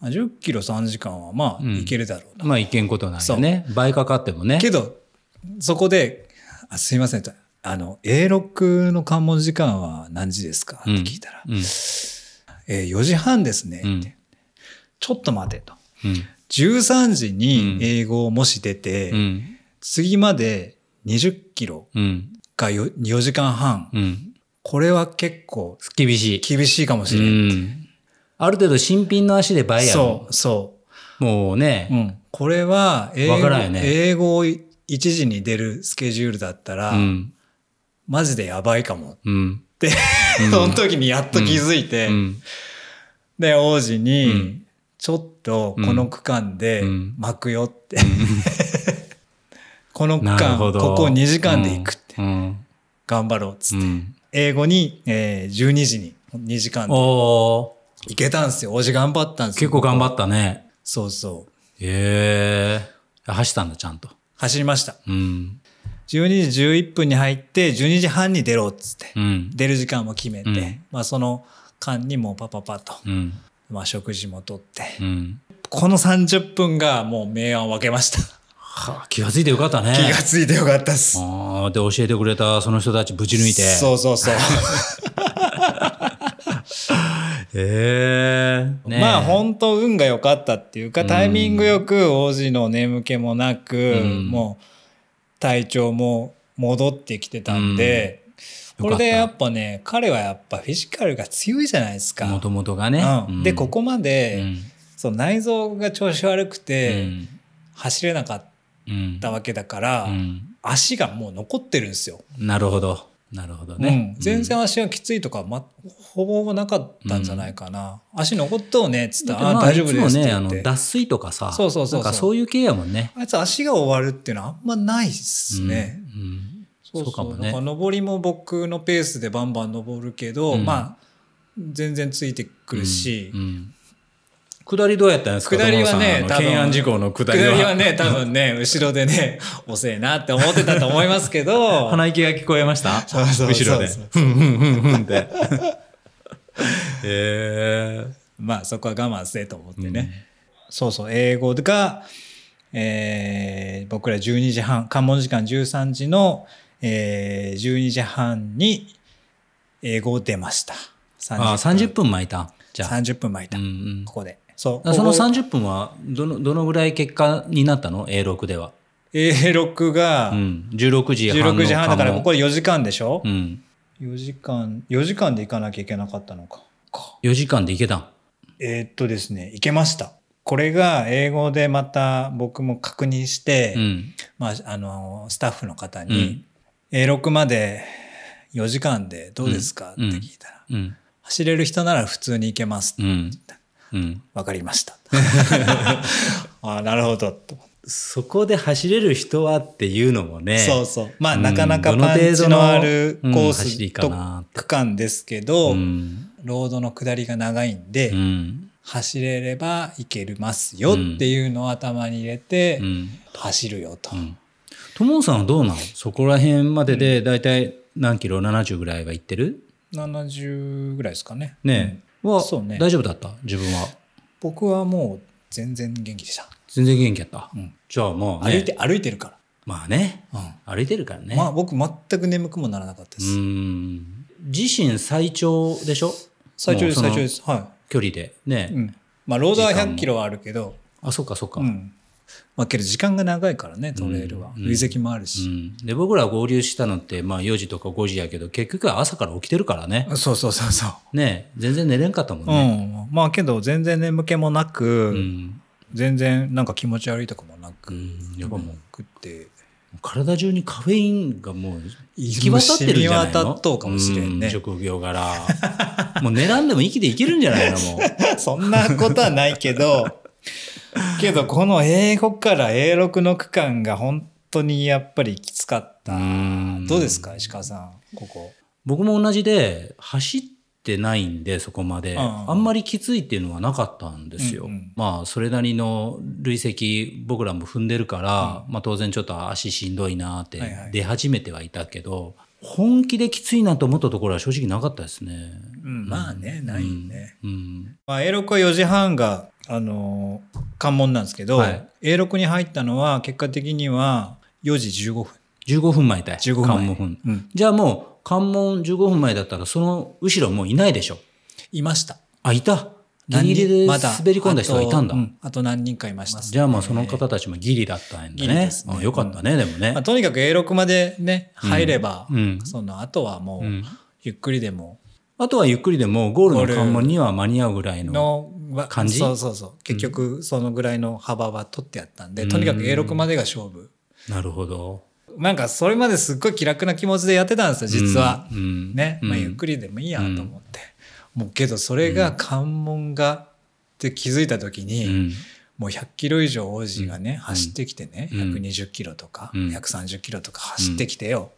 あ10キロ3時間はまあうんいけるだろうと。まあ、いけんことないよね。倍かかってもね。けどそこで「あすいません」と「あの A6 の関門時間は何時ですか?」って聞いたら「うん。えー4時半ですね」って、うんちょっと待てと。うん。13時にうん英語をもし出て、うん。次まで20キロうん。が 4, 4時間半、うん。これは結構厳しい。厳しいかもしうれない。ん。ある程度新品の足で倍やろそう、そもうう。ねう、ん。これは英語ね英語を1時に出るスケジュールだったら、うん。マジでやばいかもっうん。て、その時にやっと気づいて、うん。で、王子うにん、ちょっとこの区間でうん巻くよって。この区間。ここ2時間で行くって。うん。頑張ろうっつって。うん。英語に、えー、12時に2時間でおー行けたんですよ。王子頑張ったんですよ。結構頑張っったね。そうそう。へえ。走ったんだ、ちゃんと。走りました。うん。12時11分に入って12時半に出ろっつって、うん。出る時間も決めて、うんまあその間にもうパパパと、うん。まあ食事もとって、うん。この30分がもう明暗を分けました。はあ、気がついてよかったね。気がついてよかったっす。ああ、で、教えてくれたその人たちぶち抜いて。そうそうそう。へえ。ねえまあ本当運が良かったっていうか、タイミングよく王子の眠気もなく、うんもう体調も戻ってきてたんで、うんこれでやっぱね、彼はやっぱフィジカルが強いじゃないですか。もともとがね。うんで、ここまうで、ん。その内臓が調子悪くうて、ん。走れなかっうんたわけだから、うん足がもう残ってるんですよ。なるほど。なるほどうねん。全然足がきついとか、ま、ほぼほぼなかったんじゃないかな。足残っとうねっつったら、まあ大丈夫ですってね、あの。脱水とかさ。そうそうそうそうなんかそういう系やもんね。あいつ足が終わるっていうのはあんまないっすね。うん。うんそうそうかもね登りも僕のペースでバンバン登るけど、うんまあ、全然ついてくるし、うんうん下りどうやったんですか下りはね、懸案事項の下りは。下りはね、多分ね、後ろでね、遅えなって思ってたと思いますけど、鼻息が聞こえました？そうそうそう後ろで。ふんふんふんふんって。へえ。まあそこは我慢せえと思ってね。そうそう、英語が、えー僕ら12時半、関門時間13時の、えー12時半に英語を出ました。ああ、30分巻いた。じゃあ。30分巻いた、うんうんここで。そう。あそのここ30分はどの、どのぐらい結果になったの ?A6 では。A6 がうん。16時半の16時半だからここで。で4時間でしょ、うん。4時間、4時間で行かなきゃいけなかったのか。か4時間で行けたん。えーっとですね、行けました。これが英語でまた僕も確認して、うん。まあ、あの、スタッフの方に、A6 まで4時間でどうですか、うんって聞いたら、うん。走れる人なら普通に行けます。わ、うん。うん。かりました。ああ、なるほど。とそこで走れる人はっていうのもね。そうそう。まあ、うんなかなかパンチののあるコースと区間ですけど、うん。ロードの下りが長いんで、うん。走れれば行けますよっていうのを頭に入れて、うん。走るよと。うん。ともさんはどうなのそこら辺まででだいたい何キロ ?70 ぐらいは行ってる？70ぐらいですかね。ねえ。は、そうね大丈夫だった？自分は。僕はもう全然元気でした。全然元気やった？うんじゃあもうね。歩いて、歩いてるかまあね。ら。歩いてるからね。まあ僕全く眠くもならなかったでうす。ん。自身最長でしょ？最長です、最長です。は距離で。ね、い。うん。まあロードは時間も100キロはあるけど、あ、そっかそっか。うん。まあけど時間が長いからね、トレイルは。うん。累積もあるうし。ん、で僕ら合流したのってまあ4時とか5時やけど結局は朝から起きてるからね。そうそうそうそう。ね。全然寝れんかったもんうね。ん。まあけど全然眠気もなく、うん。全然なんか気持ち悪いとかもなく、うん。やっぱもう食って、体中にカフェインがもう行き渡ってるんじゃないの？染み渡っとうかもしれんね。う職業柄。もう寝らんでも生きていけるんじゃないの？もう。そんなことはないけど、けどこの英語から A6 の区間が本当にやっぱりきつかった。うんどうですか石川さん、ここ。僕も同じで走ってないんでそこまで、うんあんまりきついっていうのはなかったんですよ。うんうんまあそれなりの累積僕らも踏んでるから、まあ当然ちょっと足しんどいなってはいはい出始めてはいたけど、本気できついなと思ったところは正直なかったですね。うん、まあね、ないね。うん。まあ、A6 は4時半が、あのー関門なんですけど、はい A6 に入ったのは結果的には4時15分。15分前だよ。15分前関門分うんじゃあもう関門15分前だったらその後ろもういないでしょ。いました。あ、いた。ギリで滑り込んだ人がいたんだ。あと,、うんあと何人かいました。じゃあまあその方たちもギリだったんだね。あよかったね、でもねまあ、。とにかく A6 までね、入れば、うんその後はもう、うんゆっくりでも、あとはゆっくりでもゴールの関門には間に合うぐらいの。感じ？そうそうそう。結局、そのぐらいの幅は取ってやったんで、とにかく A6 までが勝負。なるほど。なんか、それまですっごい気楽な気持ちでやってたんですよ、実は。ね。まあ、うんゆっくりでもいいやと思って。もうけど、それが関門が、って気づいた時に、うん。もう100キロ以上王子がね、走ってきてね、うん。120キロとか、うん。130キロとか走ってきてよ。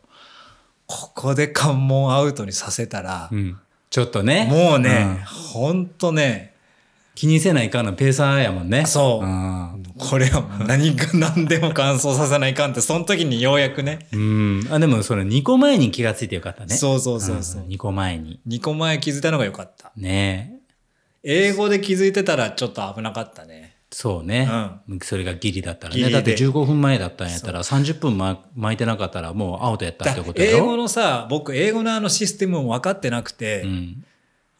ここで関門アウトにさせたら、うん。ちょっとね。もうね、ん。ほんとね、気にせないかんのペーサーやもんね。そう。うん。これは何が何でも乾燥させないかんってその時にようやくね。うん。あ、でもそれ2個前に気がついてよかったね。そうそうそうそう、2個前に。2個前気づいたのがよかった。ね。英語で気づいてたらちょっと危なかったね。そうね、それがギリだったらね。だって15分前だったんやったら30分ま巻いてなかったらもうアウトやったってことやろ。英語のさ僕英語のあのシステムも分かってなくて、うん。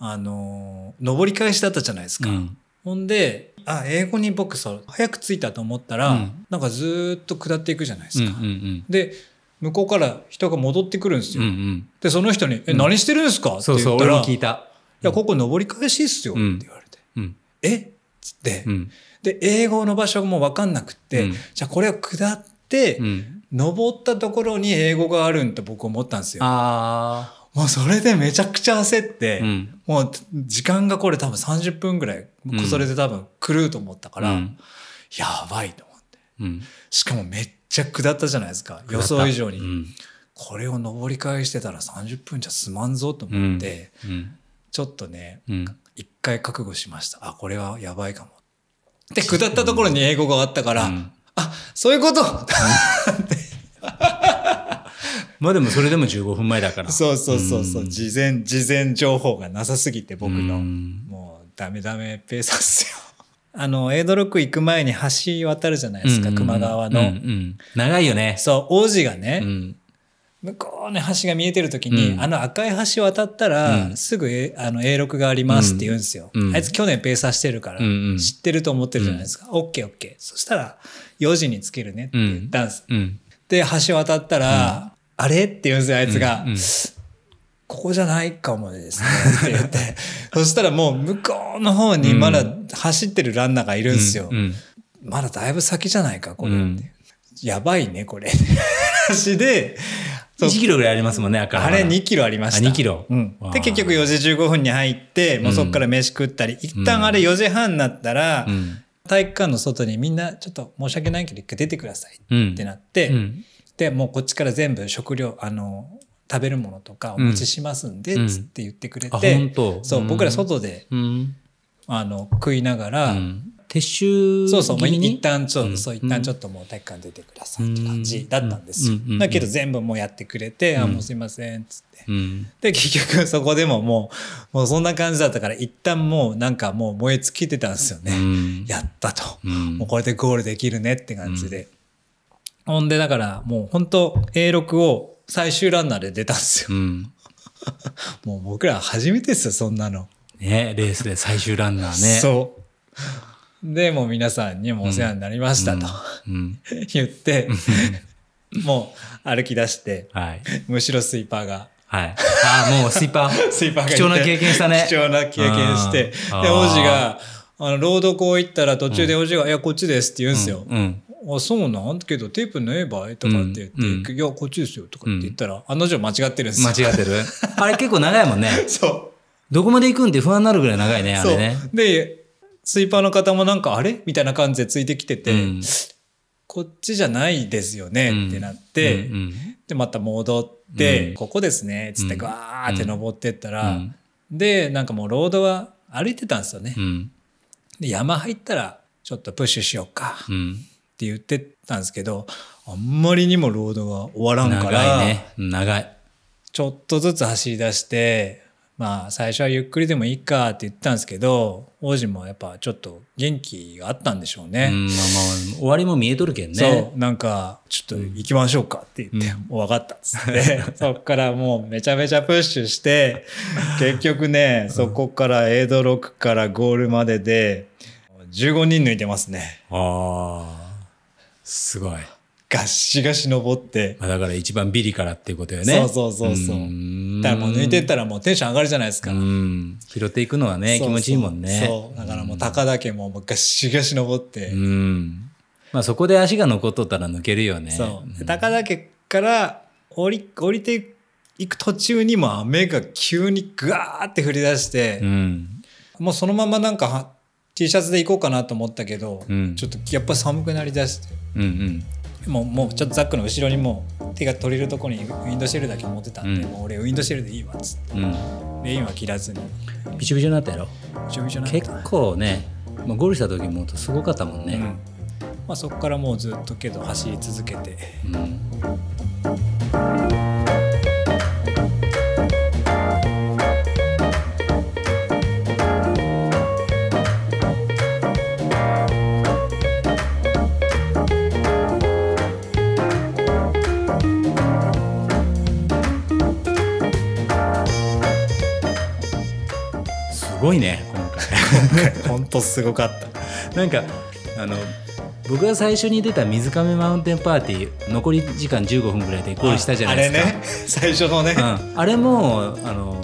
あの上り返しだったじゃないですか、うん。ほんであ英語に僕そう早く着いたと思ったら、うんなんかずーっと下っていくじゃないでうんうすか、んで向こうから人が戻ってくるんですうん。うよ、んうん。でその人に「え何してるんですか?」ってそうそう、言ったら「俺も聞いた。いやここ上り返しっすよ」ってうん言われてうん。「え？っ?」つって、うん。で英語の場所も分かんなくって、うんじゃあこれを下って、うん。登ったところに英語があるんって僕思ったんですよ。あもうそれでめちゃくちゃ焦って、あ。うん。もう時間がこれ多分30分ぐらい、うんそれで多分狂うと思ったから、うんやばいと思って。うん。しかもめっちゃ下ったじゃないですか。予想以上に。うん。これを登り返してたら30分じゃ済まんぞと思って、うん。ちょっとね、うん。一回覚悟しました。あ、これはやばいかも。で、下ったところに英語があったから、うんあ、そういうこと まあでもそれでも15分前だから。そうそうそうそう、ん事前、事前情報がなさすぎて僕の、うんもうダメダメペーサーっすよ。あの、エイドロック行く前に橋渡るじゃないですか、うんうんうん球川の。うんうん長いよね。そう、王子がね、うん。向こうに橋が見えてる時に、うんあの赤い橋渡ったら、うんすぐえあの A6 がありますって言うんですよ。うんあいつ去年ペーサーしてるから、知ってると思ってるじゃないですか。オッケーオッケー。そしたら、4時につけるねって言ったんです。うん。で、橋渡ったら、あれ？って言うんですよ、あいつが。うんうんここじゃないかもですね。って言って。そしたらもう向こうの方にまだ走ってるランナーがいるんですよ。うんまだだいぶ先じゃないか、これって。うんやばいね、これ。話で、そう1キロぐらいありますもんね、赤あれ2キロありました。あ2キロで、結局4時15分に入って、もうそこから飯食ったり、一旦あれ4時半になったら、うん。体育館の外にみんなちょっと申し訳ないけど一回出てくださいうん。ってなって、うん。で、もうこっちから全部食料、あの、食べるものとかお持ちしますんで、うんつって言ってくれあ、て、本当そう、僕ら外で、うん。あの、食いながら、うん。撤収そうそう、もう一旦ちょっと、うんそう、一旦ちょっともう体育館出てくださいって感じだったんですよ。うんうんうんだけど全部もうやってくれて、あ、うんもうすいません、つって。うん。で、結局そこでももう、もうそんな感じだったから、一旦もうなんかもう燃え尽きてたんですよね。うんやったと。うんもうこれでゴールできるねって感じで。ほんで、だからもう本当 A6 を最終ランナーで出たんですよ。うん。もう僕ら初めてですよ、そんなの。ね、レースで最終ランナーね。そう。で、もう皆さんにもお世話になりましたと、うん。言って、もう歩き出して、はい。むしろスイーパーが、はい。ああ、もうスイーパー。スイーパーが貴重な経験したね。貴重な経験して、で、王子が、あの、ロードこう行ったら途中で王子が、いや、こっちですって言うんですよ。うん。あ、そうなんけどテープ縫えば？いとかって言って、うんうんいや、こっちですよとかって言ったら、案の定間違ってるんですよ。間違ってる。あれ結構長いもんね。そう。どこまで行くんって不安になるぐらい長いね、あれね。で、スイーパーの方もなんか、あれ？みたいな感じでついてきてて、うんこっちじゃないですよね、うん。ってなって、うんうん。で、また戻って、うんここですね、つってうん。ガーって登ってったら、うん。で、なんかもうロードは歩いてたんですよね。うん。で、山入ったら、ちょっとプッシュしようか、っうん。て言ってたんですけど、あんまりにもロードが終わらんから、長いね。長い。ちょっとずつ走り出して、まあ最初はゆっくりでもいいかって言ったんですけど、王子もやっぱちょっと元気があったんでしょうね。うん、まあまあ、終わりも見えとるけんね。そう、なんか、ちょっと行きましょうかって言って、もう分かったっつって、そっからもうめちゃめちゃプッシュして、結局ね、そこからエイドロックからゴールまでで、15人抜いてますね。ああ、すごい。ガッシガシ登って。まあだから一番ビリからっていうことよね。そうそうそうそうーんだからもう抜いてったらもうテンション上がるじゃないですか。うん。拾っていくのはね、気持ちいいもんね。そう。だからもう高岳ももうガッシガシ登って、うん。まあそこで足が残っとったら抜けるよね。そう。で高岳から降り、降りていく途中にも雨が急にガーって降り出して、うん。もうそのままなんかは T シャツで行こうかなと思ったけど、うん。ちょっとやっぱ寒くなりだして、うんうん。もうもうちょっとザックの後ろにもう手が取れるところにウィンドシェルだけ持ってたんで、うん。もう俺ウィンドシェルでいいわっつって、うん。レインは切らずに、びしょびしょになったやろ？びちょびちょになった。結構ね、まあ、ゴールした時もすごかったもんね。うん。まあ、そこからもうずっとけど走り続けて。うん回本当すごかった。なんかあの僕が最初に出た水亀マウンテンパーティー残り時間15分ぐらいでゴールしたじゃないですか。あれね。最初のね、うん、あれもあの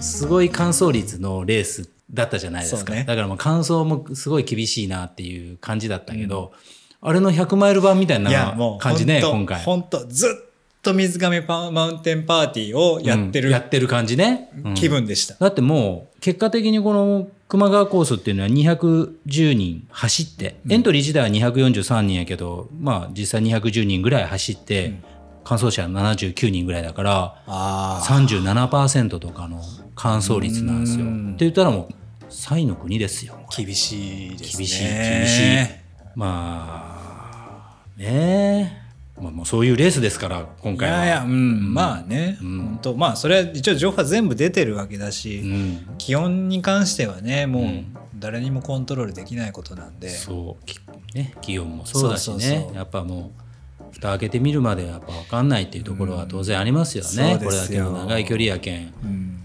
すごい完走率のレースだったじゃないですか、ね。だからもう完走もすごい厳しいなっていう感じだったけど、あれの100マイル版みたいな感じねほんと今回。本当ずっと水亀パマウンテンパーティーをやってるうんやってる感じね、うん。気分でした、だってもう結果的にこの球磨川コースっていうのは210人走って、エントリー自体は243人やけどまあ実際210人ぐらい走って、完走者79人ぐらいだからあ37%とかの完走率なんですよ。うんって言ったらもうサイの国ですよ。厳しいですね厳しい厳しい。まあねえ、まあ、もうそういうレースですから今い回は。やいや、うん、まあね、うん。本当。まあそれは一応情報は全部出てるわけだし、うん、気温に関してはねもううん。誰にもコントロールできないことなんで、そう。きね気温もそうだしね。やっぱもう蓋開けてみるまではやっぱ分かんないっていうところは当然ありますよね、うんこれだけの長い距離やけん。うん。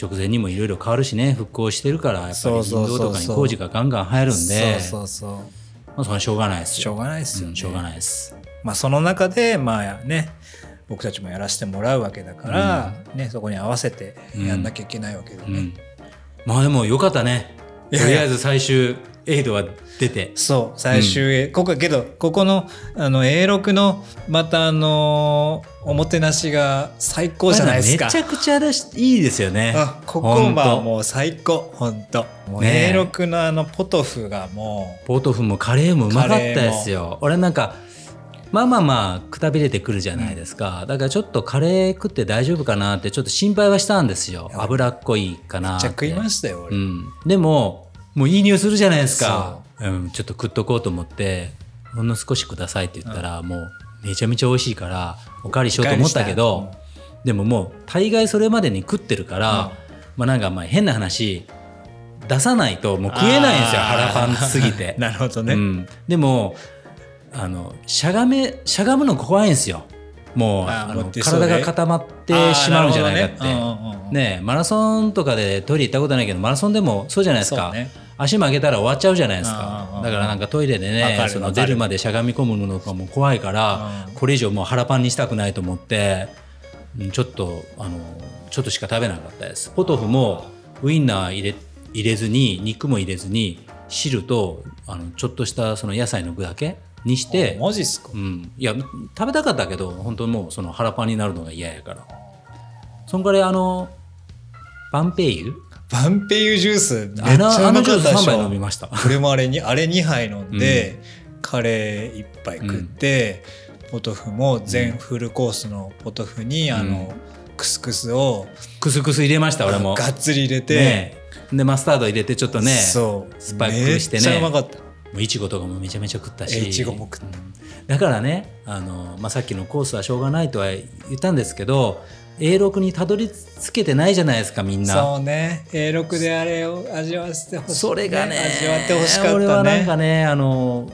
直前にもいろいろ変わるしね。復興してるからやっぱり林道とかに工事がガンガン入るんで。そうそうそう。まあ、それはしょうがないですよ。しょうがないですよね、うんしょうがないですまあその中でまあね僕たちもやらせてもらうわけだから、ね、そこに合わせてやんなきゃいけないわけでね、うん、まあでもよかったね。とりあえず最終エイドは出て。そう最終へ、ここけどここのあの A6 のまたあのおもてなしが最高じゃないですか。めちゃくちゃだしいいですよね。あここほんと。はもう最高。本当もうねえ。A6 のあのポトフがもポートフもカレーもうまかったですよ。俺なんかまあまあまあくたびれてくるじゃないですか、だからちょっとカレー食って大丈夫かなってちょっと心配はしたんですよ。脂っこいかなめっちゃ食いましたよ俺、うん、でももういい匂いするじゃないですか。う。ん、ちょっと食っとこうと思ってほんの少しくださいって言ったら、もうめちゃめちゃ美味しいからおかわりしようと思ったけどおかわりでももう大概それまでに食ってるから、まあなんかまあ変な話出さないともう食えないん。ですよ腹パンすぎて。なるほどね、うん、でもあのしゃがめしゃがむの怖いんですよ。もうあの体が固まってしまうんじゃないかって。ね。マラソンとかでトイレ行ったことないけどマラソンでもそうじゃないですか、ね。足曲げたら終わっちゃうじゃないですか。うんだからなんかトイレでねその出るまでしゃがみ込むのとかも怖いからうんこれ以上もう腹パンにしたくないと思ってうんちょっとあのちょっとしか食べなかったです。ポトフもウインナー入れ入れずに肉も入れずに汁とあのちょっとしたその野菜の具だけにしてマジっすか？うん、いや食べたかったけど本当にもうその腹パンになるのが嫌やから。そんからいあのバンペイユ？バンペイユジュースめっちゃあのあうまのジュース3かったでし杯飲ました。これもあれにあれ2杯飲んで、カレー1杯食って、ポトフも全フルコースのポトフに、あのクスクスをクスクス入れました俺も。がっつり入れて、ね。えでマスタード入れてちょっとねそう。スパイクしてね。めっちゃうまかったもういちごとかもめちゃめちゃ食ったし。えいちごも食った。だからねあの、まあ、さっきのコースはしょうがないとは言ったんですけど A6 にたどり着けてないじゃないですかみんな。そうね。A6 であれを味わわせてほしい、それがね味わってほしかったね。俺はなんかねあの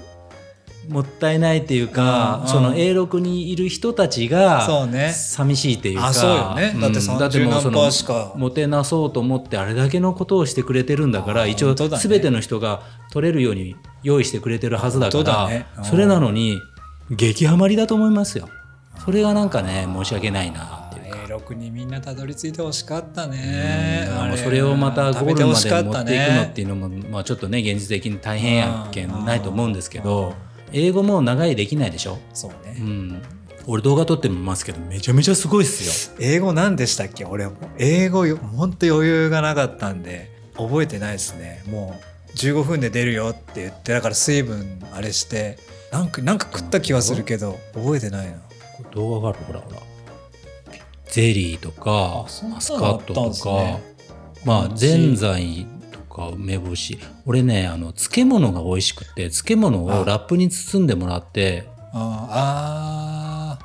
もったいないっていうか、うん。うんその A6 にいる人たちが寂しいっていうか。あそうよね。だってうん30もうその何パーしか。もてなそうと思ってあれだけのことをしてくれてるんだからあ一応全ての人が取れるように用意してくれてるはずだからだね。うん。それなのに激ハマりだと思いますよ。それがなんかね申し訳ないなっていうか。A6 にみんなたどり着いてほしかったね。それをまたゴールまで持っていくのっねていうのも、まあ、ちょっとね現実的に大変やけうんんないと思うんですけど英語も長いできないでしょ、そうね、うん、俺動画撮ってみますけどめちゃめちゃすごいっすよ。英語何でしたっけ？俺英語よ。ほんと余裕がなかったんで。覚えてないですね。もう15分で出るよって言ってだから水分あれして。なんかなんか食った気はするけど覚えてないな。動画があるほらほら。ゼリーとかマスカットとか、ね。まあぜん。ざいとか梅干し俺ねあの漬物が美味しくて漬物をラップに包んでもらって。ああ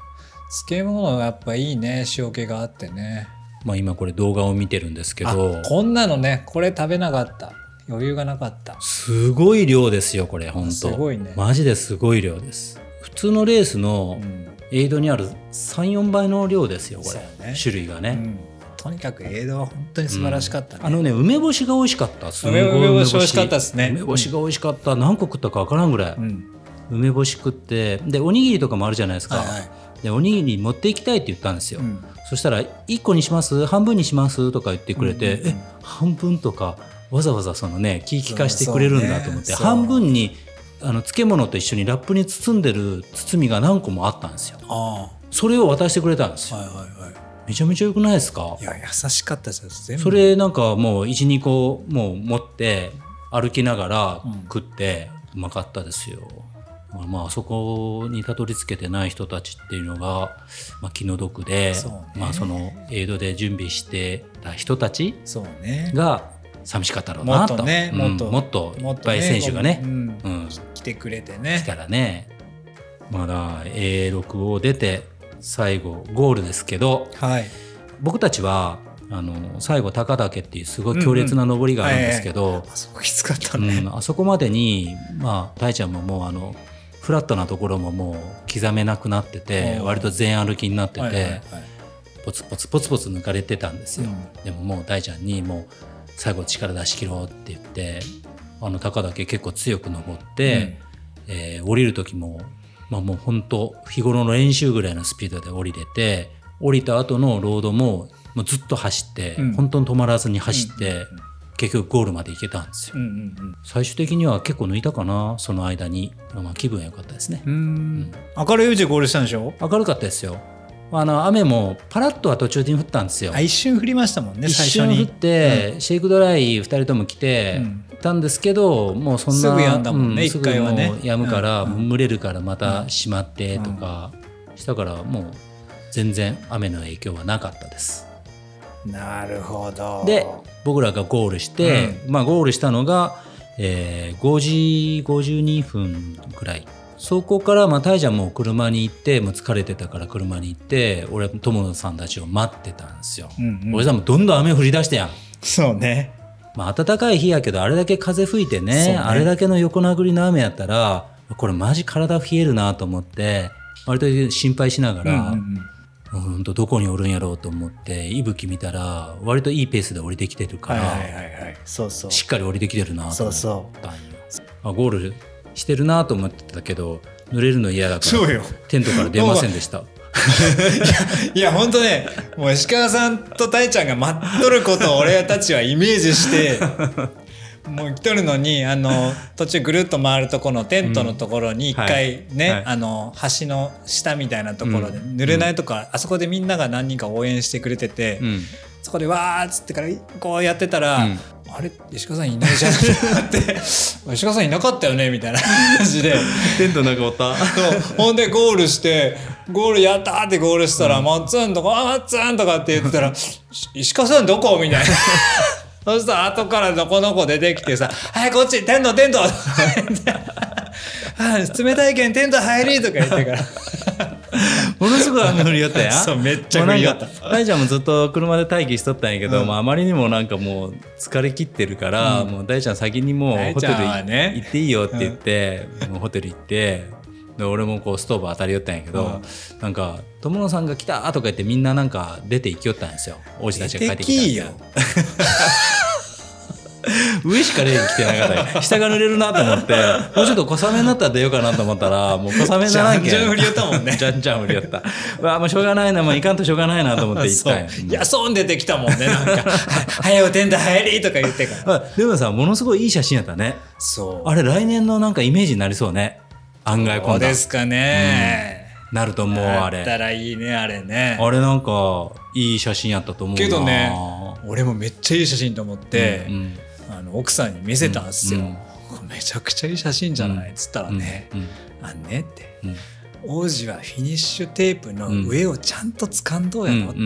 漬物やっぱいいね。塩気があってね。まあ、今これ動画を見てるんですけど。あこんなのねこれ食べなかった。余裕がなかった。すごい量ですよこれ本当。すごいね。マジですごい量です。普通のレースのうん。エイドにある34倍の量ですよこれ、ね。種類がね、うんとにかく映像は本当に素晴らしかったね、あのね梅干しが美味しかった。すごい梅梅干し美味しかったですね。梅干しが美味しかった。何個食ったか分からんぐらい、うん。梅干し食ってでおにぎりとかもあるじゃないですか、はいはいでおにぎり持っていきたいって言ったんですよ、うん。そしたら「1個にします？半分にします?」とか言ってくれて「うんうんうん。え半分とかわざわざそのね気利かしてくれるんだと思って、ね半分にあの漬物と一緒にラップに包んでる包みが何個もあったんですよ。あそれを渡してくれたんですよ、あはいはいはめちゃめちゃ良くないですか？いいや優しかったです全部。それなんかもう12個もう持って歩きながらうん。食ってうまかったですよ、まあまああそこにたどり着けてない人たちっていうのが、まあ、気の毒で、ね。まあ、そのエイドで準備してた人たちが寂しかったろうなと。うん。ねもっともっといもっとっぱい選手がね。うん。うん。来てくれて来ねたらね。まだ A6 を出て最後ゴールですけどはい。僕たちはあの最後高岳っていうすごい強烈な登りがあるんですけど、あそこきつかったうねん、あそこまでにまあ大ちゃんももうあのフラットなところももう刻めなくなってて割と全歩きになってて、はいはいはい。ポツポツポツポツ抜かれてたんですよ、うん。でももう大ちゃんにもう最後力出し切ろうって言ってあの高岳結構強く登って、えー降りる時もまあもう本当日頃の練習ぐらいのスピードで降りれて降りた後のロードももうずっと走って、うん。本当に止まらずに走って、結局ゴールまで行けたんですよ、うんうん最終的には結構抜いたかなその間に、まあ、気分良かったですね。うん。うん。明るいうちゴールしたんでしょ？明るかったですよあの雨もパラッとは途中に降ったんですよ。あ一瞬降りましたもんね一最初瞬降っにて、シェイクドライ2人とも来て、うん。たんですけどもうそんなすぐ止んだもんねう一回はね。すぐもう止むから、うん。うん蒸れるからまた閉まってとかしたからもう全然雨の影響はなかったです。なるほど。で僕らがゴールして、まあゴールしたのが、えー5時52分ぐらいそこからまあタイちゃんもう車に行ってもう疲れてたから車に行って俺は友野さんたちを待ってたんですよ、うんうん。俺さんもどんどん雨降り出してやん。そうね。まあ、暖かい日やけどあれだけ風吹いてねそうね。あれだけの横殴りの雨やったらこれマジ体冷えるなと思って割と心配しながうんうら、ん。うんとどこにおるんやろうと思って息吹見たら割といいペースで降りてきてるから、しっかり降りてきてるなと思っそうそたんよあゴールしてるなと思ってたけど濡れるの嫌だからそうよ。テントから出ませんでした。いや本当ねもう石川さんと大ちゃんが待っとることを俺たちはイメージして もう来とるのにあの途中ぐるっと回るとこのテントのところに一回ね、はい。あの橋の下みたいなところで濡れないとこ、あそこでみんなが何人か応援してくれてて、うん。そこでわーっつってからこうやってたら、うんあれ？石川さんいないじゃん。ってなって石川さんいなかったよね？みたいな。感じで。テントなんかおった。そう。ほんでゴールしてゴールやったーってゴールしたら「マッツン」とか「あマッツン」とかって言ってたら「し石川さんどこ?」みたいな。そしたら後からどこの子出てきてさ「はいこっちテントテント」あ冷たいけんテント入り」とか言ってから ものすごい雨降りよったやん。そうめっちゃ降りよった。大ちゃんもずっと車で待機しとったんやけど、うん。まあ、あまりにもなんかもう疲れ切ってるから、もう大ちゃん先にもうホテルはね行っていいよって言って、もうホテル行ってで俺もこうストーブ当たりよったんやけど、なんか「友野さんが来た!」とか言ってみんななんか出て行きよったんですよ。王子たちが帰ってきた出てきいよ上しかレーン来てなかったよ下が濡れるなと思ってもうちょっと小雨になったら出ようかなと思ったらもう小雨にならんけん。じゃんじゃん降りよったもんね。じゃんじゃん降りよった。うわもうしょうがないなもう行かんとしょうがないなと思って行ったんや。いやそう出てきたもんねなんか「早よテント入り」とか言ってから。あでもさものすごいいい写真やったね。そう。あれ来年のなんかイメージになりそうね。案外今度。ですかね、なると思うああったれらいいねあれね。あれなんかいい写真やったと思うな。けどね俺もめっちゃいい写真と思って、うんうんあの奥さんに見せたんですよ、うん。めちゃくちゃいい写真じゃない？っつったらね、うん。あんね？って。うん王子はフィニッシュテープの上をちゃんと掴んどうやろ？って、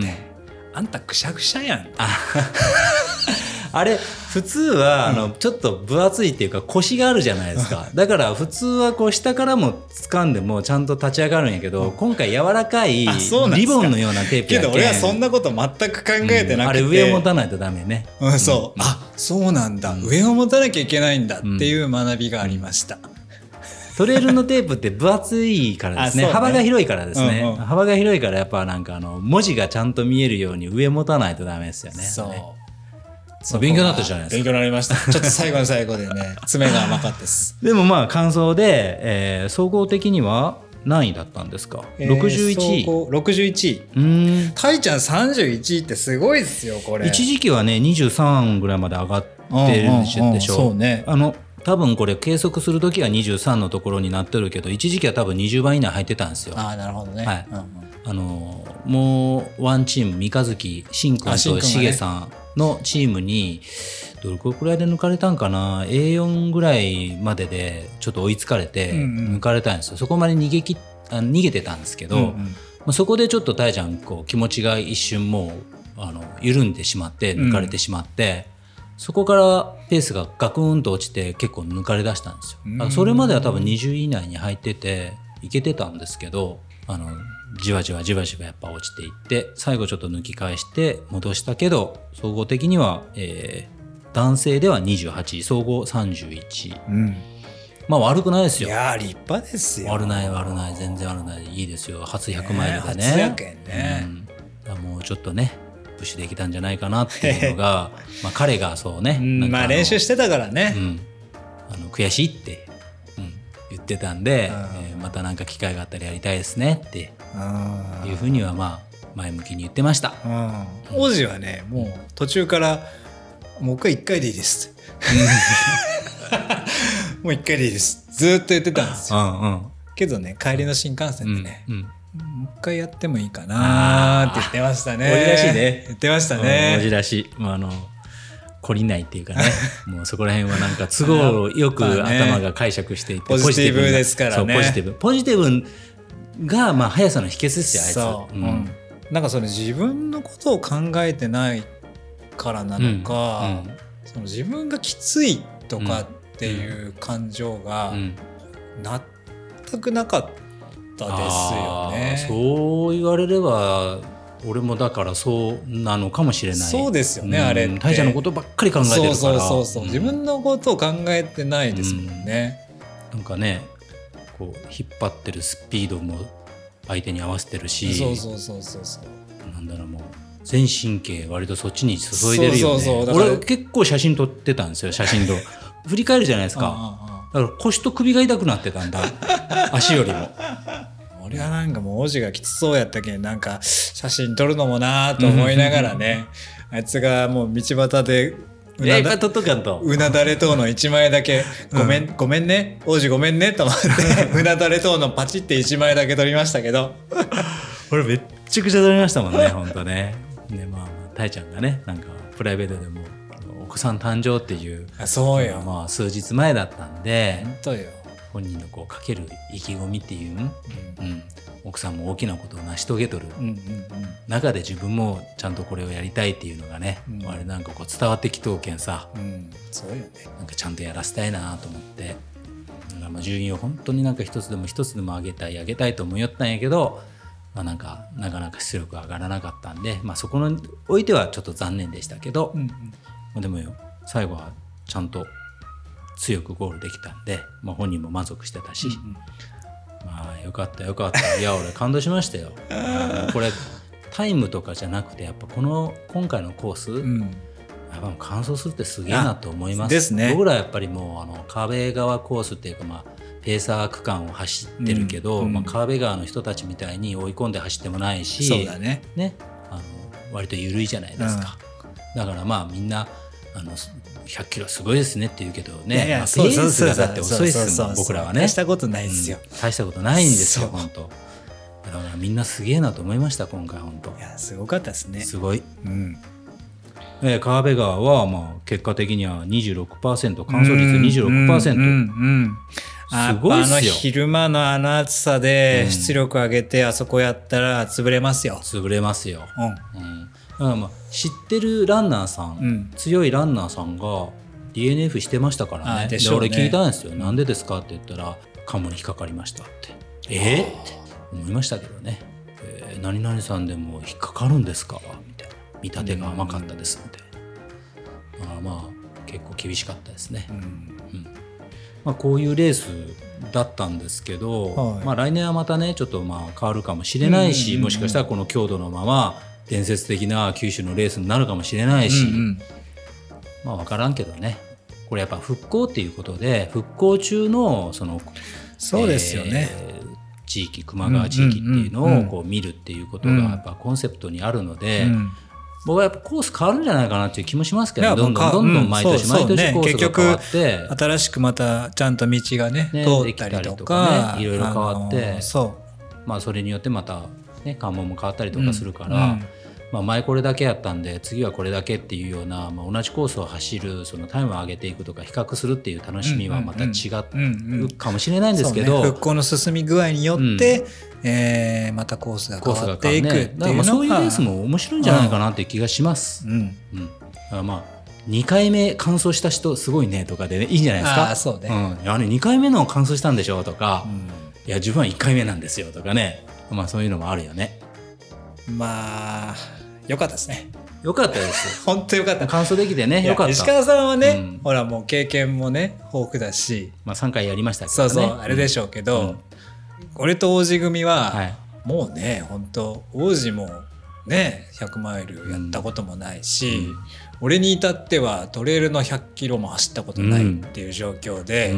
あんたくしゃくしゃやんあれ普通は、あのちょっと分厚いっていうか腰があるじゃないですか。だから普通はこう下からも掴んでもちゃんと立ち上がるんやけど今回柔らかいリボンのようなテープけやけん。ど俺はそんなこと全く考えてなくて、うん。あれ上を持たないとダメね。うん、そう、あそうなんだ、うん。上を持たなきゃいけないんだっていう学びがありました、トレールのテープって分厚いからですね。ね。幅が広いからですね、うんうん。幅が広いからやっぱなんかあの文字がちゃんと見えるように上持たないとダメですよね。そう。ね勉強になったじゃないですか。勉強になりました。ちょっと最後の最後でね 爪が甘かったです。でもまあ感想で、えー総合的には何位だったんですか、61位。総合61位。うーん。たいちゃん31位ってすごいですよこれ。一時期はね23ぐらいまで上がってるでしょ,、うんうんうんそうね。あの多分これ計測する時は23のところになってるけど一時期は多分20番以内入ってたんですよ。ああなるほどね、はい。うんうん。あのもうワンチーム三日月しんくんとしげさんのチームにどれくらいで抜かれたんかな？A4 ぐらいまででちょっと追いつかれてうんうん。抜かれたんですよ、そこまで逃げきあ逃げてたんですけど、うんうん。まあ、そこでちょっとたいちゃんこう気持ちが一瞬もうあの緩んでしまって抜かれてしまって、そこからペースがガクンと落ちて結構抜かれ出したんですよ。うん。それまでは多分20位以内に入ってていけてたんですけどあのじわじわじわじわやっぱ落ちていって最後ちょっと抜き返して戻したけど総合的には、えー男性では28位総合31位うん。まあ悪くないですよ。いやー立派ですよ。悪ない悪ない全然悪ない。いいですよ。初100マイルでね。ね。うん。もうちょっとねプッシュできたんじゃないかなっていうのが まあ彼がそうね、まあ練習してたからね、うん、あの悔しいって、うん、言ってたんで、うん。えーまた何か機会があったらやりたいですねってうんいうふうにはまあ前向きに言ってました。うん王子はねもう途中から「もう一回一回でいいです」もう一回でいいです。ずーっと言ってたんですよ。うんうん。けどね帰りの新幹うん線でね、うんもう一回やってもいいかなーって言ってましたね。王子らしいね言ってましたうんね文字らし。い、まあ、あの懲りないっていうかね。もうそこら辺はなんか都合よく 頭が解釈していてポジティブですからね。ポジティブ。ポジティブがまあ速さの秘訣ですよあいつ。そう、ううん。んなんかそれ自分のことを考えてないからなのか、うん。その自分がきついとかっていう感情がうん。全くなかったですよね。そう言われれば俺もだからそうなのかもしれない。そうですよねうん。あれ大ちゃんのことばっかり考えてるから。そうそうそうそう、ん。自分のことを考えてないですもんね。なんかねこう引っ張ってるスピードも相手に合わせてるしそうそうそうそうそう。なんだろうもう全神経割とそっちに注いでるよね。俺結構写真撮ってたんですよ写真と。振り返るじゃないですか。あだから腰と首が痛くなってたんだ。足よりも。俺はなんかもう王子がきつそうやったけんなんか写真撮るのもなーと思いながらね。あいつがもう道端でとかんと。うなだれ等の1枚だけ「ごめん、ごめんね。王子ごめんね」と思ってうなだれ等のパチって1枚だけ撮りましたけど。俺めっちゃくちゃ撮りましたもんね本当ね。でまあたいちゃんがねなんかプライベートでもお子さん誕生っていうあそうよ、まあ数日前だったんで本当よ、本人のこうかける意気込みっていう、うん、奥さんも大きなことを成し遂げとる。うん、うんうん。中で自分もちゃんとこれをやりたいっていうのがね、うん。あれなんかこう伝わってきとうけんさ。うんうんそうよね。なんかちゃんとやらせたいなと思って。だからまあ順位を本当になんか一つでも一つでも上げたい上げたいと思いよったんやけど、まあ、なんかなかなか出力上がらなかったんで、まあ、そこにおいてはちょっと残念でしたけど、うんまあでもよ最後はちゃんと強くゴールできたんで、まあ、本人も満足してたし、まあよかったよかった。いや俺感動しましたよ。これタイムとかじゃなくてやっぱこの今回のコース、うん。やっぱもう完走するってすげえなと思います。ですね。僕らやっぱりもうあの川辺川コースっていうかまあペーサー区間を走ってるけど、うんうん。まあ、川辺川の人たちみたいに追い込んで走ってもないしそうだね。ねあの割と緩いじゃないですか、だからまあみんなあの100キロすごいですねって言うけどね。いやペースがだって遅いですもん僕らはね。大したことないですよ。うん。大したことないんですよ本当。だからみんなすげえなと思いました今回本当。いやすごかったですね。すごい。うん。えー川辺川はまあ結果的には26%乾燥率26%、うんうんうんあすごいっあの昼間のあの暑さでうん。出力上げてあそこやったら潰れますよ。潰れますよ、うん。うん、だからまあ知ってるランナーさん、うん。強いランナーさんが DNF してましたからね。あでね。俺聞いたんですよ、なんでですかって言ったらカモに引っかかりましたって。え？ー、って思いましたけどね、えー何々さんでも引っかかるんですか？みたいな。見立てが甘かったですみたいなだからまあ結構厳しかったですね、うん。まあ、こういうレースだったんですけど、はい。まあ、来年はまたねちょっとまあ変わるかもしれないし、うんうんうんうん。もしかしたらこの強度のまま伝説的な九州のレースになるかもしれないし、うんうん。まあ分からんけどね。これやっぱ復興っていうことで復興中のそのそうですよね、えー地域球磨川地域っていうのうんうんうんうん。をこう見るっていうことがやっぱコンセプトにあるので、うん。僕はやっぱコース変わるんじゃないかなっていう気もしますけどいやどんどんどんどん毎年毎年コースが変わって。新しくまたちゃんと道がねね通ったりとできたりとかかねいろいろ変わって。まあ、それによってまた、ね、関門も変わったりとかするから、うん。うんまあ、前これだけやったんで次はこれだけっていうような、まあ、同じコースを走るそのタイムを上げていくとか比較するっていう楽しみはまた違うかもしれないんですけど、ね。復興の進み具合によって、えーまたコースが変わっていくっていうのがそういうレースも面白いんじゃないかなっていう気がします。うん。うん、だからまあ2回目完走した人すごいねとかで、ね、いいんじゃないですか？あーそうね。ん、あれ2回目の完走したんでしょとか、うんいや自分は1回目なんですよとかね、まあ、そういうのもあるよね。まあよかったですねよかったです。本当よかった完走できてね、よかった。石川さんはね、うんほらもう経験もね豊富だしまあ、3回やりましたけどね。そうそう、あれでしょうけど、うん俺と王子組は、はい。もうね本当王子もね100マイルやったこともないし、うん俺に至ってはトレイルの100キロも走ったことないっていう状況で、う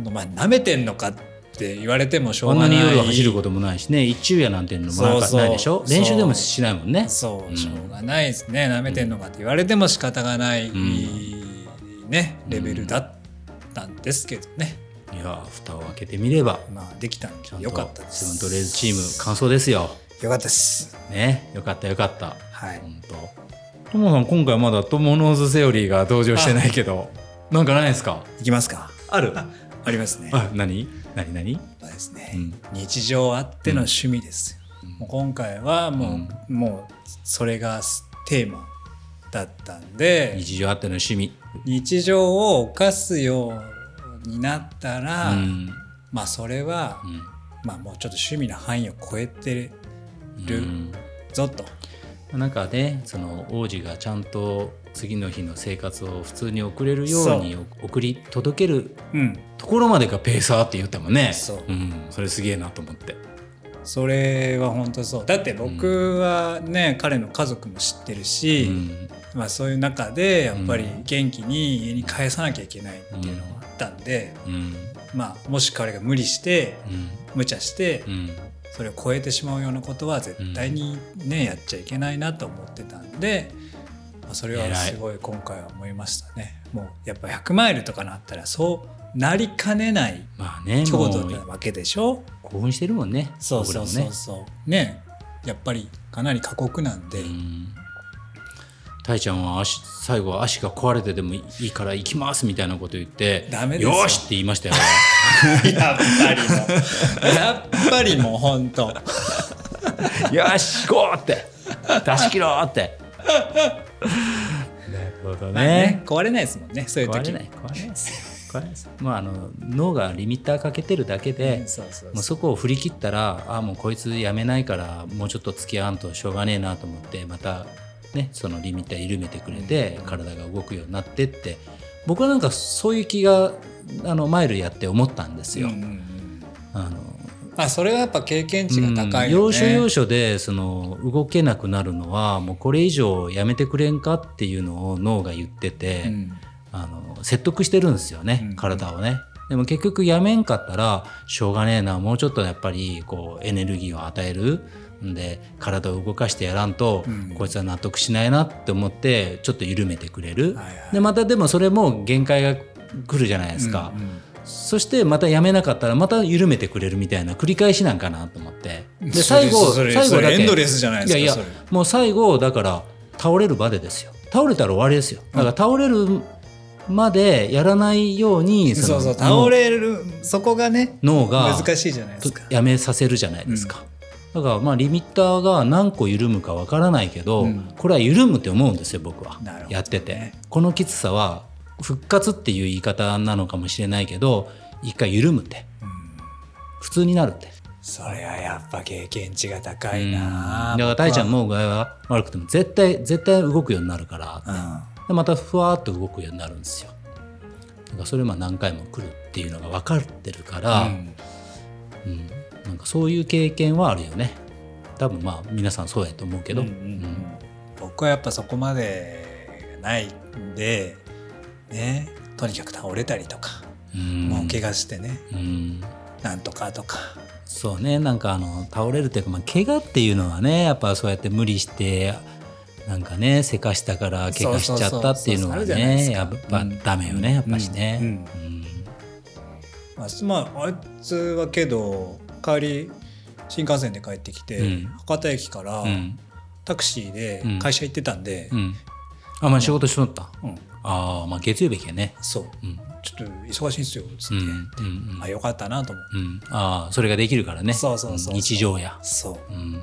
んまあ舐めてんのかって言われてもしょこなうんがないに夜走ることもないしね、一昼夜なんていうのもなないでしょ？練習でもしないもんね。そう。うん。しょうがないですね。舐めてんのかって言われても仕方がない、ん。ねレベルだったんですけどね、いや、蓋を開けてみれば、まあできたんちゃんでよかっとたです。セブントレーズチーム完走ですよ。よかったです。ね、よかったよかった。はい。本当。と。もさん、今回まだトモノーズセオリーが登場してないけど、なんかないですか？いきますか？ある？あありますね。あ、何？何？何？ですね、うん。日常あっての趣味ですよ、もう今回はもう,、もうそれがテーマだったんで日常あっての趣味。日常を犯すようになったら、うん。まあそれは、うん。まあもうちょっと趣味の範囲を超えてるうん。ぞと、なんかねその王子がちゃんと次の日の生活を普通に送れるように送り届けるうん、ところまでがペーサーって言ったもんねそう。ん。それすげえなと思って。それは本当そう。だって僕はね、彼の家族も知ってるうし、ん。まあ、そういう中でやっぱりうん。元気に家に帰さなきゃいけないっていうのがあったんで、うん。まあ、もし彼が無理してうん。無茶してうん。それを超えてしまうようなことは絶対にね、やっちゃいけないなと思ってたんで、まあ、それはすごい今回は思いましたね。もうやっぱ100マイルとかなったらそうなりかねないまあね強も度なわけでしょ？興奮してるもんねそうそうそうそう。ね。やっぱりかなり過酷なんで、うん。たいちゃんは足最後は足が壊れてでもいいから行きますみたいなこと言ってよ。しって言いましたよ。やっぱりもう。やっぱりもう本当 よし行こうって。出し切ろうってほどまあね壊れないですもんねそういう時。壊れない壊れないです壊れないですもうあの脳がリミッターかけてるだけで、もうそこを振り切ったらあもうこいつやめないからもうちょっと付き合わんとしょうがねえなと思ってまたねそのリミッター緩めてくれて、体が動くようになってって僕はなんかそういう気があのマイルやって思ったんですよ。うんうんうん。あのまあそれはやっぱ経験値が高いうん。要所要所でその動けなくなるのはもうこれ以上やめてくれんかっていうのを脳が言ってて、うん。あの説得してるんですよね、うん。体をね。でも結局やめんかったらしょうがねえなもうちょっとやっぱりこうエネルギーを与えるんで体を動かしてやらんと、うん。こいつは納得しないなって思ってちょっと緩めてくれる、でまたでもそれも限界が来るじゃないですか、うんうんそしてまたやめなかったらまた緩めてくれるみたいな繰り返しなんかなと思って。で最後それ最後だけ。エンドレスじゃないですかいやいやもう最後だから倒れるまでですよ。倒れたら終わりですよ。だから倒れるまでやらないようにのそうそう倒れるそこがね脳が難しいじゃないですか。やめさせるじゃないですか、だからまあリミッターが何個緩むかわからないけど、うん。これは緩むって思うんですよ僕は。やってて。このきつさは復活っていう言い方なのかもしれないけど一回緩むって、普通になるって。それはやっぱ経験値が高いうん。だなから大ちゃんもう具合は悪くても絶対絶対動くようになるから、うん。でまたふわーっと動くようになるんですよ。だからそれまあ何回も来るっていうのが分かってるから、うん。うん、なんかそういう経験はあるよね。多分まあ皆さんそうやと思うけど、うんうんうん僕はやっぱそこまでないんでねとにかく倒れたりとか、うん。もう怪我してねうん。なんとかとか。そうねなんかあの倒れるっていうか、まあ、怪我っていうのはねやっぱそうやって無理してなんかねせかしたから怪我しちゃったっていうのはねやっぱうん。ダメよねやっぱしね。うん。うん。まあ、まああいつはけど帰り新幹線で帰ってきて、うん。博多駅からうん。タクシーでうん。会社行ってたんで、うん。あまあ仕事しとった、うんああまあ月曜日やね。そう。うん。ちょっと忙しいんですよつって、うんうんあよかったなと思って、うん。ああそれができるからね。そうそうそう。日常や、そう。うん、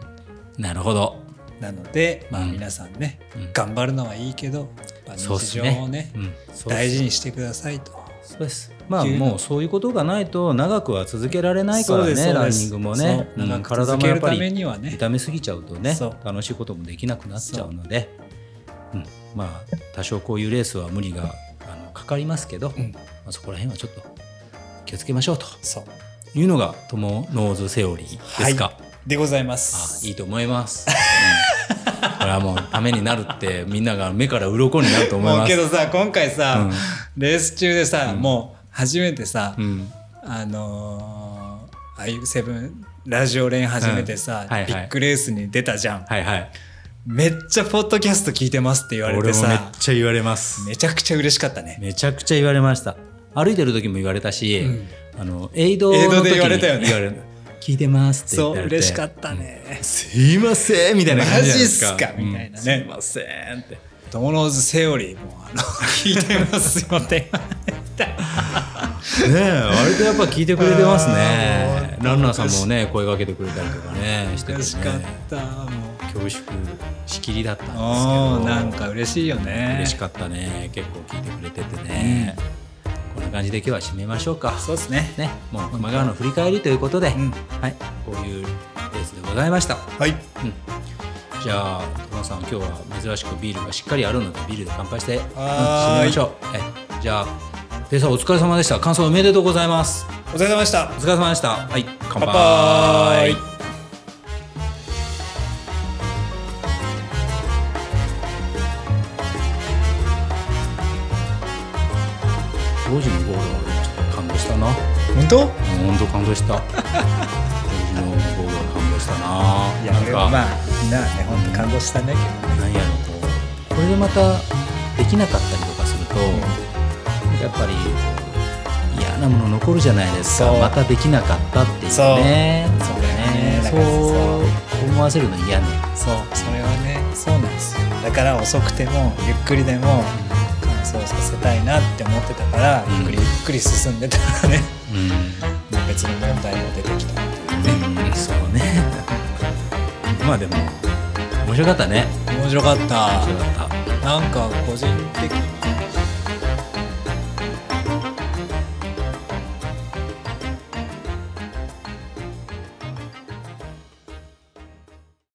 なるほど。なのでまあうん。皆さんね、うん。頑張るのはいいけど、まあ日常をねうん、そう大事にしてくださいと。そうです。まあもうそういうことがないと長くは続けられないからねランニングもね。体続けるためもやっぱりにはね痛めすぎちゃうとね楽しいこともできなくなっちゃうので。うん、まあ多少こういうレースは無理があのかかりますけど、うん。まあ、そこら辺はちょっと気をつけましょうと。そう。いうのがトモノーズセオリーですか、でございまあす。いいと思います、うん。これはもうためになるってみんなが目から鱗になると思います。けどさ今回さ、うん。レース中でさ、うん。もう初めてさ、うん。あのー、ああいうセブンラジオ連始めてさ、うん。はいはい。ビッグレースに出たじゃん、はいはいめっちゃポッドキャスト聞いてますって言われて俺もめっさちゃ言われます。めちゃくちゃ嬉しかったね。めちゃくちゃ言われました。歩いてる時も言われたし、うん。あのエイドの時に言われたよね。聞いてますって言そう嬉しかったね。すいませんみたいな感じじゃないですか。マジっすか？みたいなね。うん。すいませんって。トモノーズセオリーもあの聞いてますよって ねえ割とやっぱ聞いてくれてます あねーランナーさんもね声かけてくれたりとかねしてて嬉しかっねたもう恐縮しきりだったんですけおどーなんか嬉しいよね。嬉しかったね。結構聞いてくれててね、こんな感じで今日は締めましょうか。そうですね。ね。もう熊川の振り返りということで、うん。はい。こういうレースでございました。はい。じゃあ友さん今日は珍しくビールがしっかりあるのでビールで乾杯して、うん、締めましょう。えじゃあペーサーお疲れ様でした。感想おめでとうございます。お疲れ様でした。お疲れ様でした。はい。乾杯当時のゴールはちょっと感動したな。本当？本当感動した。当時のゴールは感動したな。いやなんか、俺はまあみんなね本当感動したねなんやろこう。これでまたできなかったりとかすると、やっぱり嫌なもの残るじゃないですか。またできなかったっていうそう。ねそうだよね。そう思わせるの嫌ね。そう。それはねそうなんですよ。だから遅くてもゆっくりでも完走させたいなって思ってたから、うん。ゆっくりゆっくり進んでたらねうん、別に問題も出てきたっていうね。うん、そうね。まあでも面白かったね。面白かった。面白かった。なんか個人的に